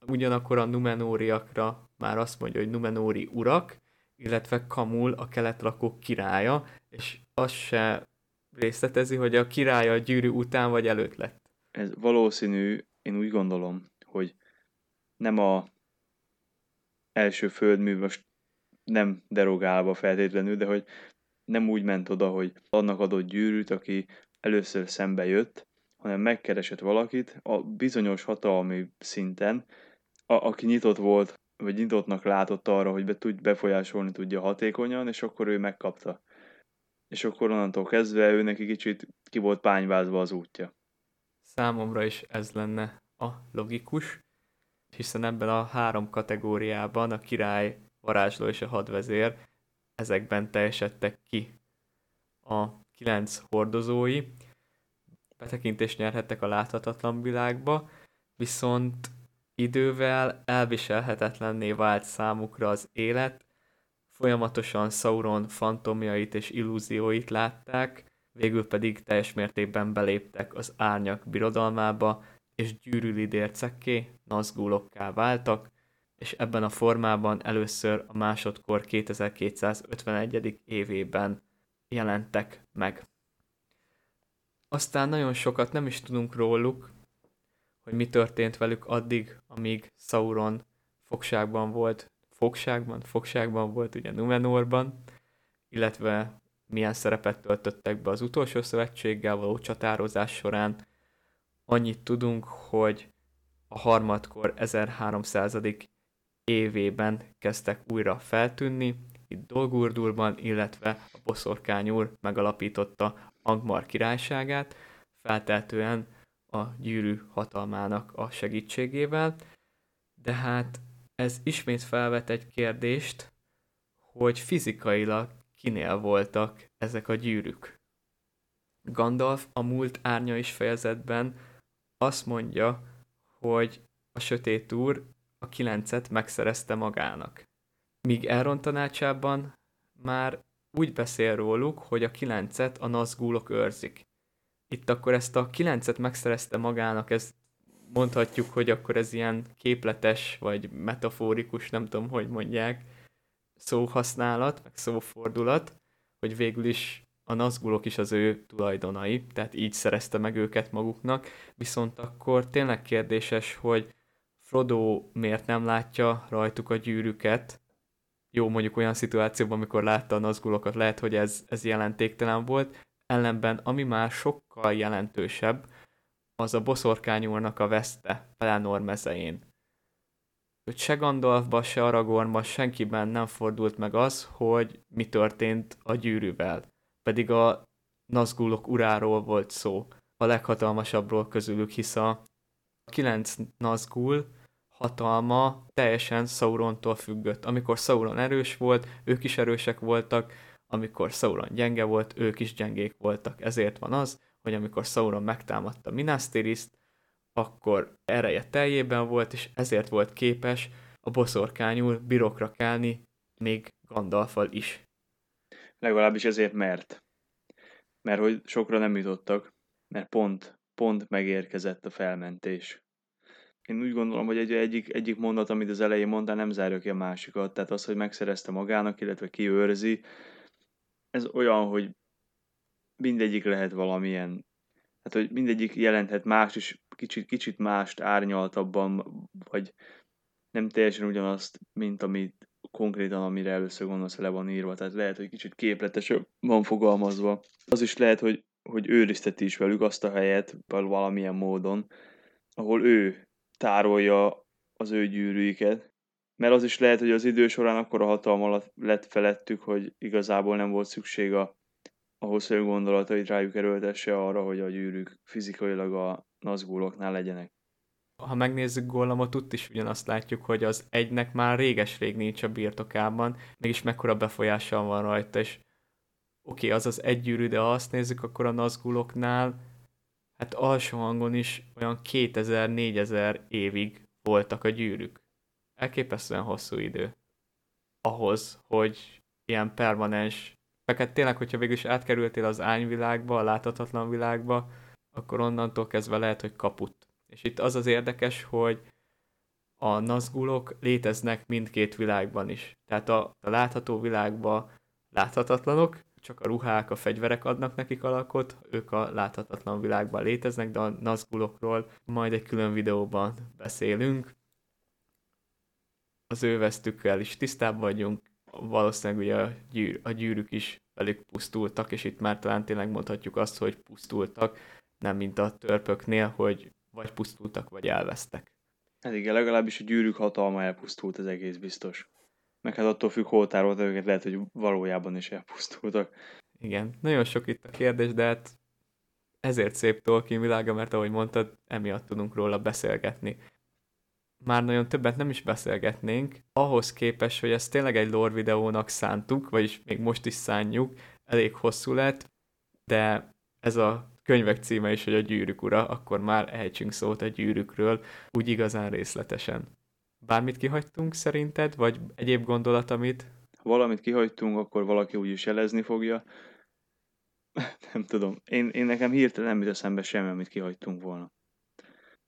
ugyanakkor a Numenóriakra már azt mondja, hogy Numenóri urak, illetve Kamul a keletrakók királya, és azt se részletezi, hogy a király a gyűrű után vagy előtt lett.
Ez valószínű, én úgy gondolom, hogy nem a első földmű, most nem derogálva feltétlenül, de hogy nem úgy ment oda, hogy annak adott gyűrűt, aki először szembe jött, hanem megkeresett valakit a bizonyos hatalmi szinten, a, aki nyitott volt, vagy nyitottnak látott arra, hogy be tud befolyásolni tudja hatékonyan, és akkor ő megkapta. És akkor onnantól kezdve ő neki kicsit ki volt pányvázva az útja.
Számomra is ez lenne a logikus, hiszen ebben a három kategóriában a király, varázsló és a hadvezér ezekben teljesedtek ki a kilenc hordozói, betekintést nyerhettek a láthatatlan világba, viszont idővel elviselhetetlenné vált számukra az élet, folyamatosan Sauron fantomjait és illúzióit látták, végül pedig teljes mértékben beléptek az árnyak birodalmába, és gyűrűlidércekké, nazgulokká váltak, és ebben a formában először a másodkor 2251. évében jelentek meg. Aztán nagyon sokat nem is tudunk róluk, hogy mi történt velük addig, amíg Sauron fogságban volt, fogságban, fogságban volt ugye Numenorban, illetve milyen szerepet töltöttek be az utolsó szövetséggel való csatározás során. Annyit tudunk, hogy a harmadkor 1300. évében kezdtek újra feltűnni, itt Dolgurdurban, illetve a Boszorkány úr megalapította Angmar királyságát, felteltően a gyűrű hatalmának a segítségével, de hát ez ismét felvet egy kérdést, hogy fizikailag kinél voltak ezek a gyűrűk. Gandalf a múlt árnya is fejezetben azt mondja, hogy a sötét úr a kilencet megszerezte magának. Míg Elrond tanácsában már úgy beszél róluk, hogy a kilencet a nazgúlok őrzik. Itt akkor ezt a kilencet megszerezte magának, ez mondhatjuk, hogy akkor ez ilyen képletes, vagy metaforikus, nem tudom, hogy mondják, szóhasználat, meg szófordulat, hogy végül is a nazgulok is az ő tulajdonai, tehát így szerezte meg őket maguknak, viszont akkor tényleg kérdéses, hogy Frodo miért nem látja rajtuk a gyűrűket, jó mondjuk olyan szituációban, amikor látta a nazgulokat, lehet, hogy ez, ez jelentéktelen volt, ellenben ami már sokkal jelentősebb, az a boszorkányúrnak a veszte Pelennor mezején. Hogy se Gandalfba, se Aragornba senkiben nem fordult meg az, hogy mi történt a gyűrűvel. Pedig a Nazgulok uráról volt szó, a leghatalmasabbról közülük, hisz a kilenc Nazgul hatalma teljesen Saurontól függött. Amikor Sauron erős volt, ők is erősek voltak, amikor Sauron gyenge volt, ők is gyengék voltak. Ezért van az, hogy amikor Sauron megtámadta Minas Tirith, akkor ereje teljében volt, és ezért volt képes a boszorkányul birokra kelni, még Gandalfal is.
Legalábbis ezért mert. Mert hogy sokra nem jutottak, mert pont, pont megérkezett a felmentés én úgy gondolom, hogy egy, egyik, egyik mondat, amit az elején mondtál, nem zárja ki a másikat. Tehát az, hogy megszerezte magának, illetve kiőrzi, ez olyan, hogy mindegyik lehet valamilyen, tehát hogy mindegyik jelenthet más is, kicsit, kicsit mást árnyaltabban, vagy nem teljesen ugyanazt, mint amit konkrétan, amire először gondolsz, le van írva. Tehát lehet, hogy kicsit képletesen van fogalmazva. Az is lehet, hogy hogy őrizteti is velük azt a helyet valamilyen módon, ahol ő tárolja az ő gyűrűiket, mert az is lehet, hogy az idő során akkor a hatalma lett felettük, hogy igazából nem volt szükség a, ahhoz, hogy gondolatait rájuk erőltesse arra, hogy a gyűrűk fizikailag a nazguloknál legyenek.
Ha megnézzük Gollamot, ott is ugyanazt látjuk, hogy az egynek már réges-rég nincs a birtokában, mégis mekkora befolyással van rajta, és oké, okay, az az egy gyűrű, de ha azt nézzük, akkor a nazguloknál hát alsó hangon is olyan 2000-4000 évig voltak a gyűrűk. Elképesztően hosszú idő. Ahhoz, hogy ilyen permanens, hát tényleg, hogyha végül is átkerültél az ányvilágba, a láthatatlan világba, akkor onnantól kezdve lehet, hogy kaput. És itt az az érdekes, hogy a nazgulok léteznek mindkét világban is. Tehát a, a látható világban láthatatlanok, csak a ruhák, a fegyverek adnak nekik alakot, ők a láthatatlan világban léteznek, de a nazgulokról majd egy külön videóban beszélünk. Az ő vesztükkel is tisztában vagyunk, valószínűleg ugye a, gyűr, a gyűrűk is velük pusztultak, és itt már talán tényleg mondhatjuk azt, hogy pusztultak, nem mint a törpöknél, hogy vagy pusztultak, vagy elvesztek.
Hát igen, legalábbis a gyűrűk hatalma elpusztult, az egész biztos. Meg hát attól függ, hol tárolt őket, lehet, hogy valójában is elpusztultak.
Igen, nagyon sok itt a kérdés, de hát ezért szép Tolkien világa, mert ahogy mondtad, emiatt tudunk róla beszélgetni. Már nagyon többet nem is beszélgetnénk, ahhoz képest, hogy ezt tényleg egy lore videónak szántuk, vagyis még most is szánjuk, elég hosszú lett, de ez a könyvek címe is, hogy a gyűrűk ura, akkor már ejtsünk szót a gyűrűkről, úgy igazán részletesen. Bármit kihagytunk szerinted, vagy egyéb gondolat, amit?
Ha valamit kihagytunk, akkor valaki úgyis jelezni fogja. nem tudom. Én, én nekem hirtelen nem jut eszembe semmi, amit kihagytunk volna.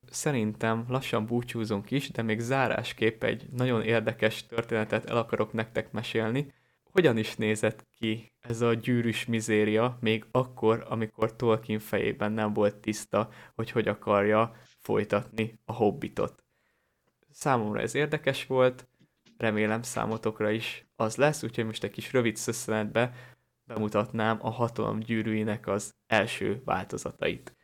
Szerintem lassan búcsúzunk is, de még zárásképp egy nagyon érdekes történetet el akarok nektek mesélni. Hogyan is nézett ki ez a gyűrűs mizéria még akkor, amikor Tolkien fejében nem volt tiszta, hogy hogy akarja folytatni a hobbitot? Számomra ez érdekes volt, remélem számotokra is az lesz, úgyhogy most egy kis rövid szösszenetbe bemutatnám a hatalom gyűrűinek az első változatait.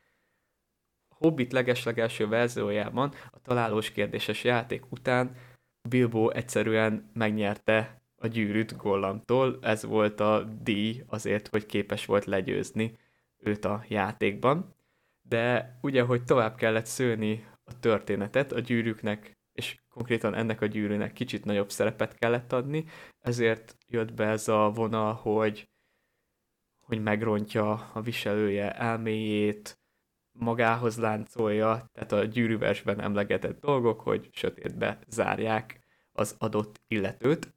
Hobbit legeslegelső verziójában a találós kérdéses játék után Bilbo egyszerűen megnyerte a gyűrűt Gollamtól, ez volt a díj azért, hogy képes volt legyőzni őt a játékban. De ugye, hogy tovább kellett szőni a történetet, a gyűrűknek és konkrétan ennek a gyűrűnek kicsit nagyobb szerepet kellett adni, ezért jött be ez a vonal, hogy, hogy megrontja a viselője elméjét, magához láncolja, tehát a gyűrűversben emlegetett dolgok, hogy sötétbe zárják az adott illetőt.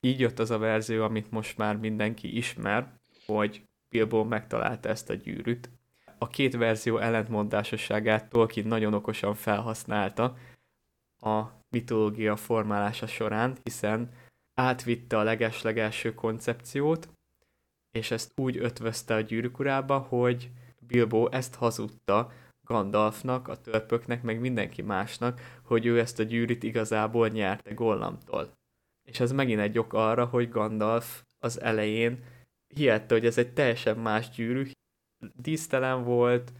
Így jött az a verzió, amit most már mindenki ismer, hogy Bilbo megtalálta ezt a gyűrűt. A két verzió ellentmondásosságát Tolkien nagyon okosan felhasználta, a mitológia formálása során, hiszen átvitte a legeslegelső koncepciót, és ezt úgy ötvözte a gyűrűkurába, hogy Bilbo ezt hazudta Gandalfnak, a törpöknek, meg mindenki másnak, hogy ő ezt a gyűrűt igazából nyerte Gollamtól. És ez megint egy ok arra, hogy Gandalf az elején hihette, hogy ez egy teljesen más gyűrű, dísztelen volt,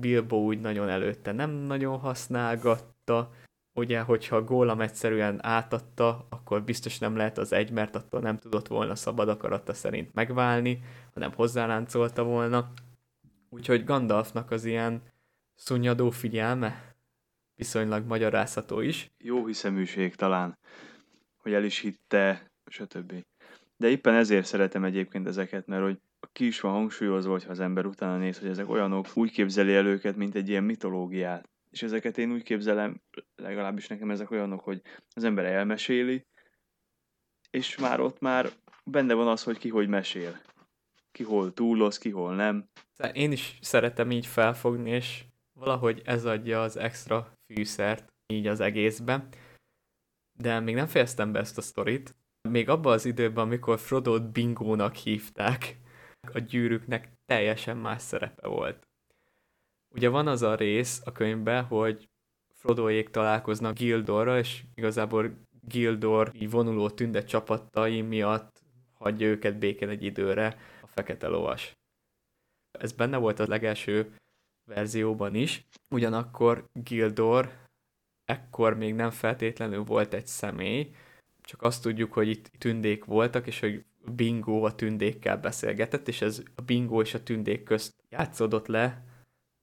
Bilbo úgy nagyon előtte nem nagyon használgatta, ugye, hogyha Gólam egyszerűen átadta, akkor biztos nem lehet az egy, mert attól nem tudott volna szabad akarata szerint megválni, hanem hozzáláncolta volna. Úgyhogy Gandalfnak az ilyen szunnyadó figyelme viszonylag magyarázható is.
Jó hiszeműség talán, hogy el is hitte, stb. De éppen ezért szeretem egyébként ezeket, mert hogy ki is van hangsúlyozva, hogyha az ember utána néz, hogy ezek olyanok, úgy képzeli el őket, mint egy ilyen mitológiát és ezeket én úgy képzelem, legalábbis nekem ezek olyanok, hogy az ember elmeséli, és már ott már benne van az, hogy ki hogy mesél. Ki hol túloz, ki hol nem.
Én is szeretem így felfogni, és valahogy ez adja az extra fűszert így az egészbe. De még nem fejeztem be ezt a sztorit. Még abban az időben, amikor Frodo-t bingónak hívták, a gyűrűknek teljesen más szerepe volt. Ugye van az a rész a könyvben, hogy Frodoék találkoznak Gildorra, és igazából Gildor így vonuló tünde csapatai miatt hagyja őket békén egy időre fekete lovas. Ez benne volt a legelső verzióban is, ugyanakkor Gildor ekkor még nem feltétlenül volt egy személy, csak azt tudjuk, hogy itt tündék voltak, és hogy Bingo a tündékkel beszélgetett, és ez a Bingo és a tündék közt játszódott le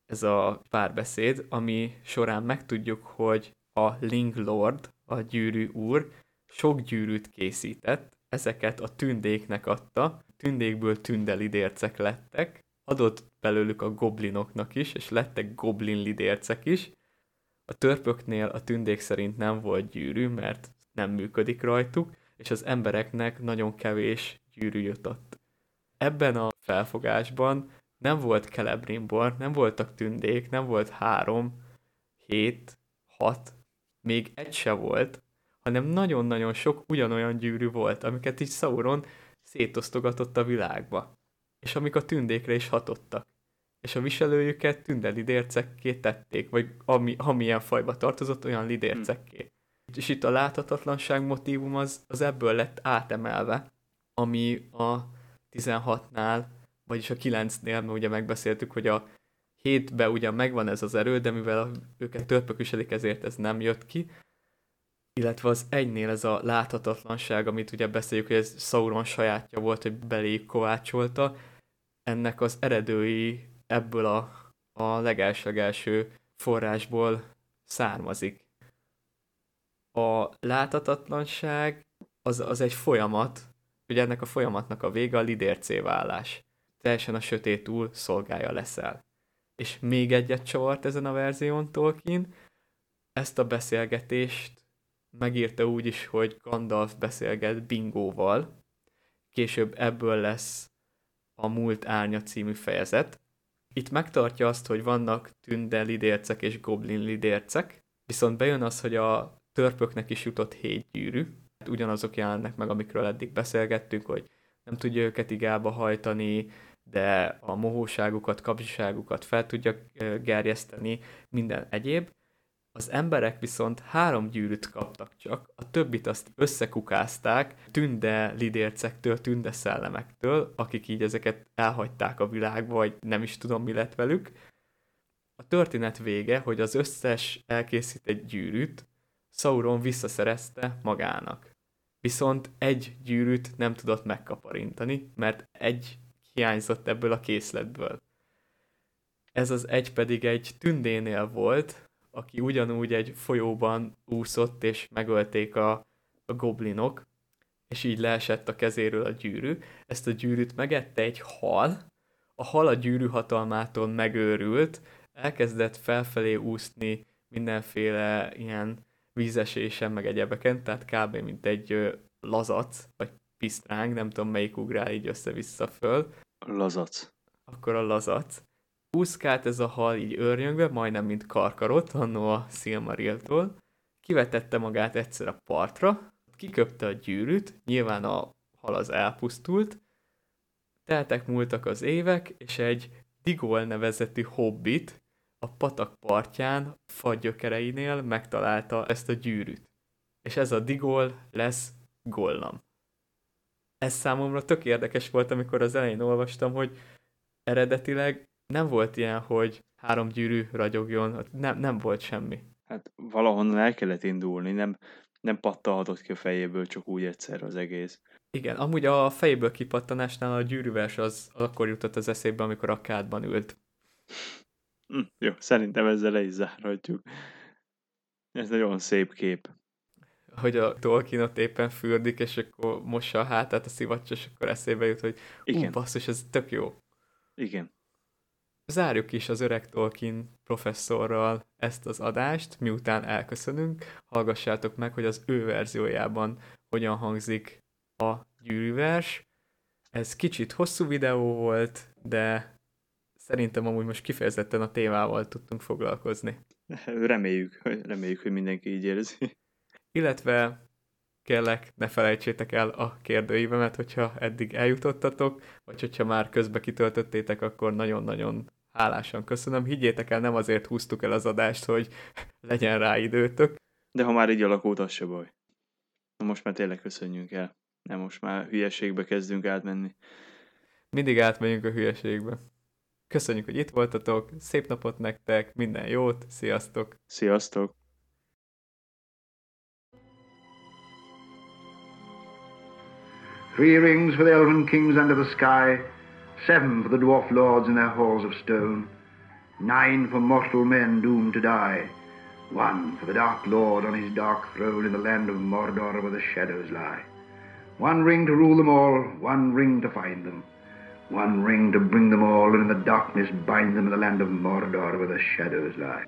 ez a párbeszéd, ami során megtudjuk, hogy a Ling Lord, a gyűrű úr, sok gyűrűt készített, ezeket a tündéknek adta, tündékből tündelidércek lettek, adott belőlük a goblinoknak is, és lettek goblin lidércek is. A törpöknél a tündék szerint nem volt gyűrű, mert nem működik rajtuk, és az embereknek nagyon kevés gyűrű jutott. Ebben a felfogásban nem volt Celebrimbor, nem voltak tündék, nem volt három, hét, hat, még egy se volt, hanem nagyon-nagyon sok ugyanolyan gyűrű volt, amiket így Sauron szétosztogatott a világba, és amik a tündékre is hatottak. És a viselőjüket tündelidércekké tették, vagy ami, amilyen fajba tartozott, olyan lidércekké. Hmm. És itt a láthatatlanság motivum az, az ebből lett átemelve, ami a 16-nál, vagyis a 9-nél, mert ugye megbeszéltük, hogy a 7-ben ugyan megvan ez az erő, de mivel őket törpök viselik, ezért ez nem jött ki, illetve az egynél ez a láthatatlanság, amit ugye beszéljük, hogy ez Sauron sajátja volt, hogy beléjük kovácsolta, ennek az eredői ebből a, a legelső forrásból származik. A láthatatlanság az, az egy folyamat, hogy ennek a folyamatnak a vége a lidércé válás. Teljesen a sötét túl szolgálja leszel. És még egyet csavart ezen a verzión Tolkien, ezt a beszélgetést megírta úgy is, hogy Gandalf beszélget Bingóval, később ebből lesz a Múlt Árnya című fejezet. Itt megtartja azt, hogy vannak tünde lidércek és goblin lidércek, viszont bejön az, hogy a törpöknek is jutott hét gyűrű, ugyanazok jelennek meg, amikről eddig beszélgettünk, hogy nem tudja őket igába hajtani, de a mohóságukat, kapcsiságukat fel tudja gerjeszteni, minden egyéb. Az emberek viszont három gyűrűt kaptak csak, a többit azt összekukázták tünde lidércektől, tünde szellemektől, akik így ezeket elhagyták a világba, vagy nem is tudom mi lett velük. A történet vége, hogy az összes elkészített gyűrűt Sauron visszaszerezte magának. Viszont egy gyűrűt nem tudott megkaparintani, mert egy hiányzott ebből a készletből. Ez az egy pedig egy tündénél volt, aki ugyanúgy egy folyóban úszott, és megölték a, a goblinok, és így leesett a kezéről a gyűrű. Ezt a gyűrűt megette egy hal, a hal a gyűrű hatalmától megőrült, elkezdett felfelé úszni mindenféle ilyen vízesésen, meg egyebeken, tehát kb. mint egy lazac, vagy pisztráng, nem tudom melyik ugrál így össze-vissza föl.
Lazac.
Akkor a lazac úszkált ez a hal így őrjöngve, majdnem mint karkarot, annó a Silmariltól, kivetette magát egyszer a partra, kiköpte a gyűrűt, nyilván a hal az elpusztult, teltek múltak az évek, és egy Digol nevezetű hobbit a patak partján, fagyökereinél megtalálta ezt a gyűrűt. És ez a Digol lesz Gollam. Ez számomra tök érdekes volt, amikor az elején olvastam, hogy eredetileg nem volt ilyen, hogy három gyűrű ragyogjon, nem, nem volt semmi.
Hát valahonnan el kellett indulni, nem, nem pattalhatott ki a fejéből csak úgy egyszer az egész.
Igen, amúgy a fejéből kipattanásnál a gyűrűvers az, az akkor jutott az eszébe, amikor a kádban ült.
Hm, jó, szerintem ezzel le is zárhatjuk. Ez nagyon szép kép.
Hogy a Tolkien ott éppen fürdik, és akkor mossa a hátát a szivacs, és akkor eszébe jut, hogy Igen. basszus, ez tök jó.
Igen.
Zárjuk is az öreg Tolkien professzorral ezt az adást, miután elköszönünk. Hallgassátok meg, hogy az ő verziójában hogyan hangzik a gyűrűvers. Ez kicsit hosszú videó volt, de szerintem amúgy most kifejezetten a témával tudtunk foglalkozni.
Reméljük, reméljük, hogy mindenki így érzi.
Illetve kérlek, ne felejtsétek el a kérdőívemet, hogyha eddig eljutottatok, vagy hogyha már közbe kitöltöttétek, akkor nagyon-nagyon hálásan köszönöm. Higgyétek el, nem azért húztuk el az adást, hogy legyen rá időtök.
De ha már így alakult, az se baj. Na most már tényleg köszönjünk el. Nem most már hülyeségbe kezdünk átmenni.
Mindig átmegyünk a hülyeségbe. Köszönjük, hogy itt voltatok, szép napot nektek, minden jót, sziasztok!
Sziasztok!
Three rings for the elven kings under the sky, seven for the dwarf lords in their halls of stone, nine for mortal men doomed to die, one for the dark lord on his dark throne in the land of Mordor where the shadows lie. One ring to rule them all, one ring to find them, one ring to bring them all, and in the darkness bind them in the land of Mordor where the shadows lie.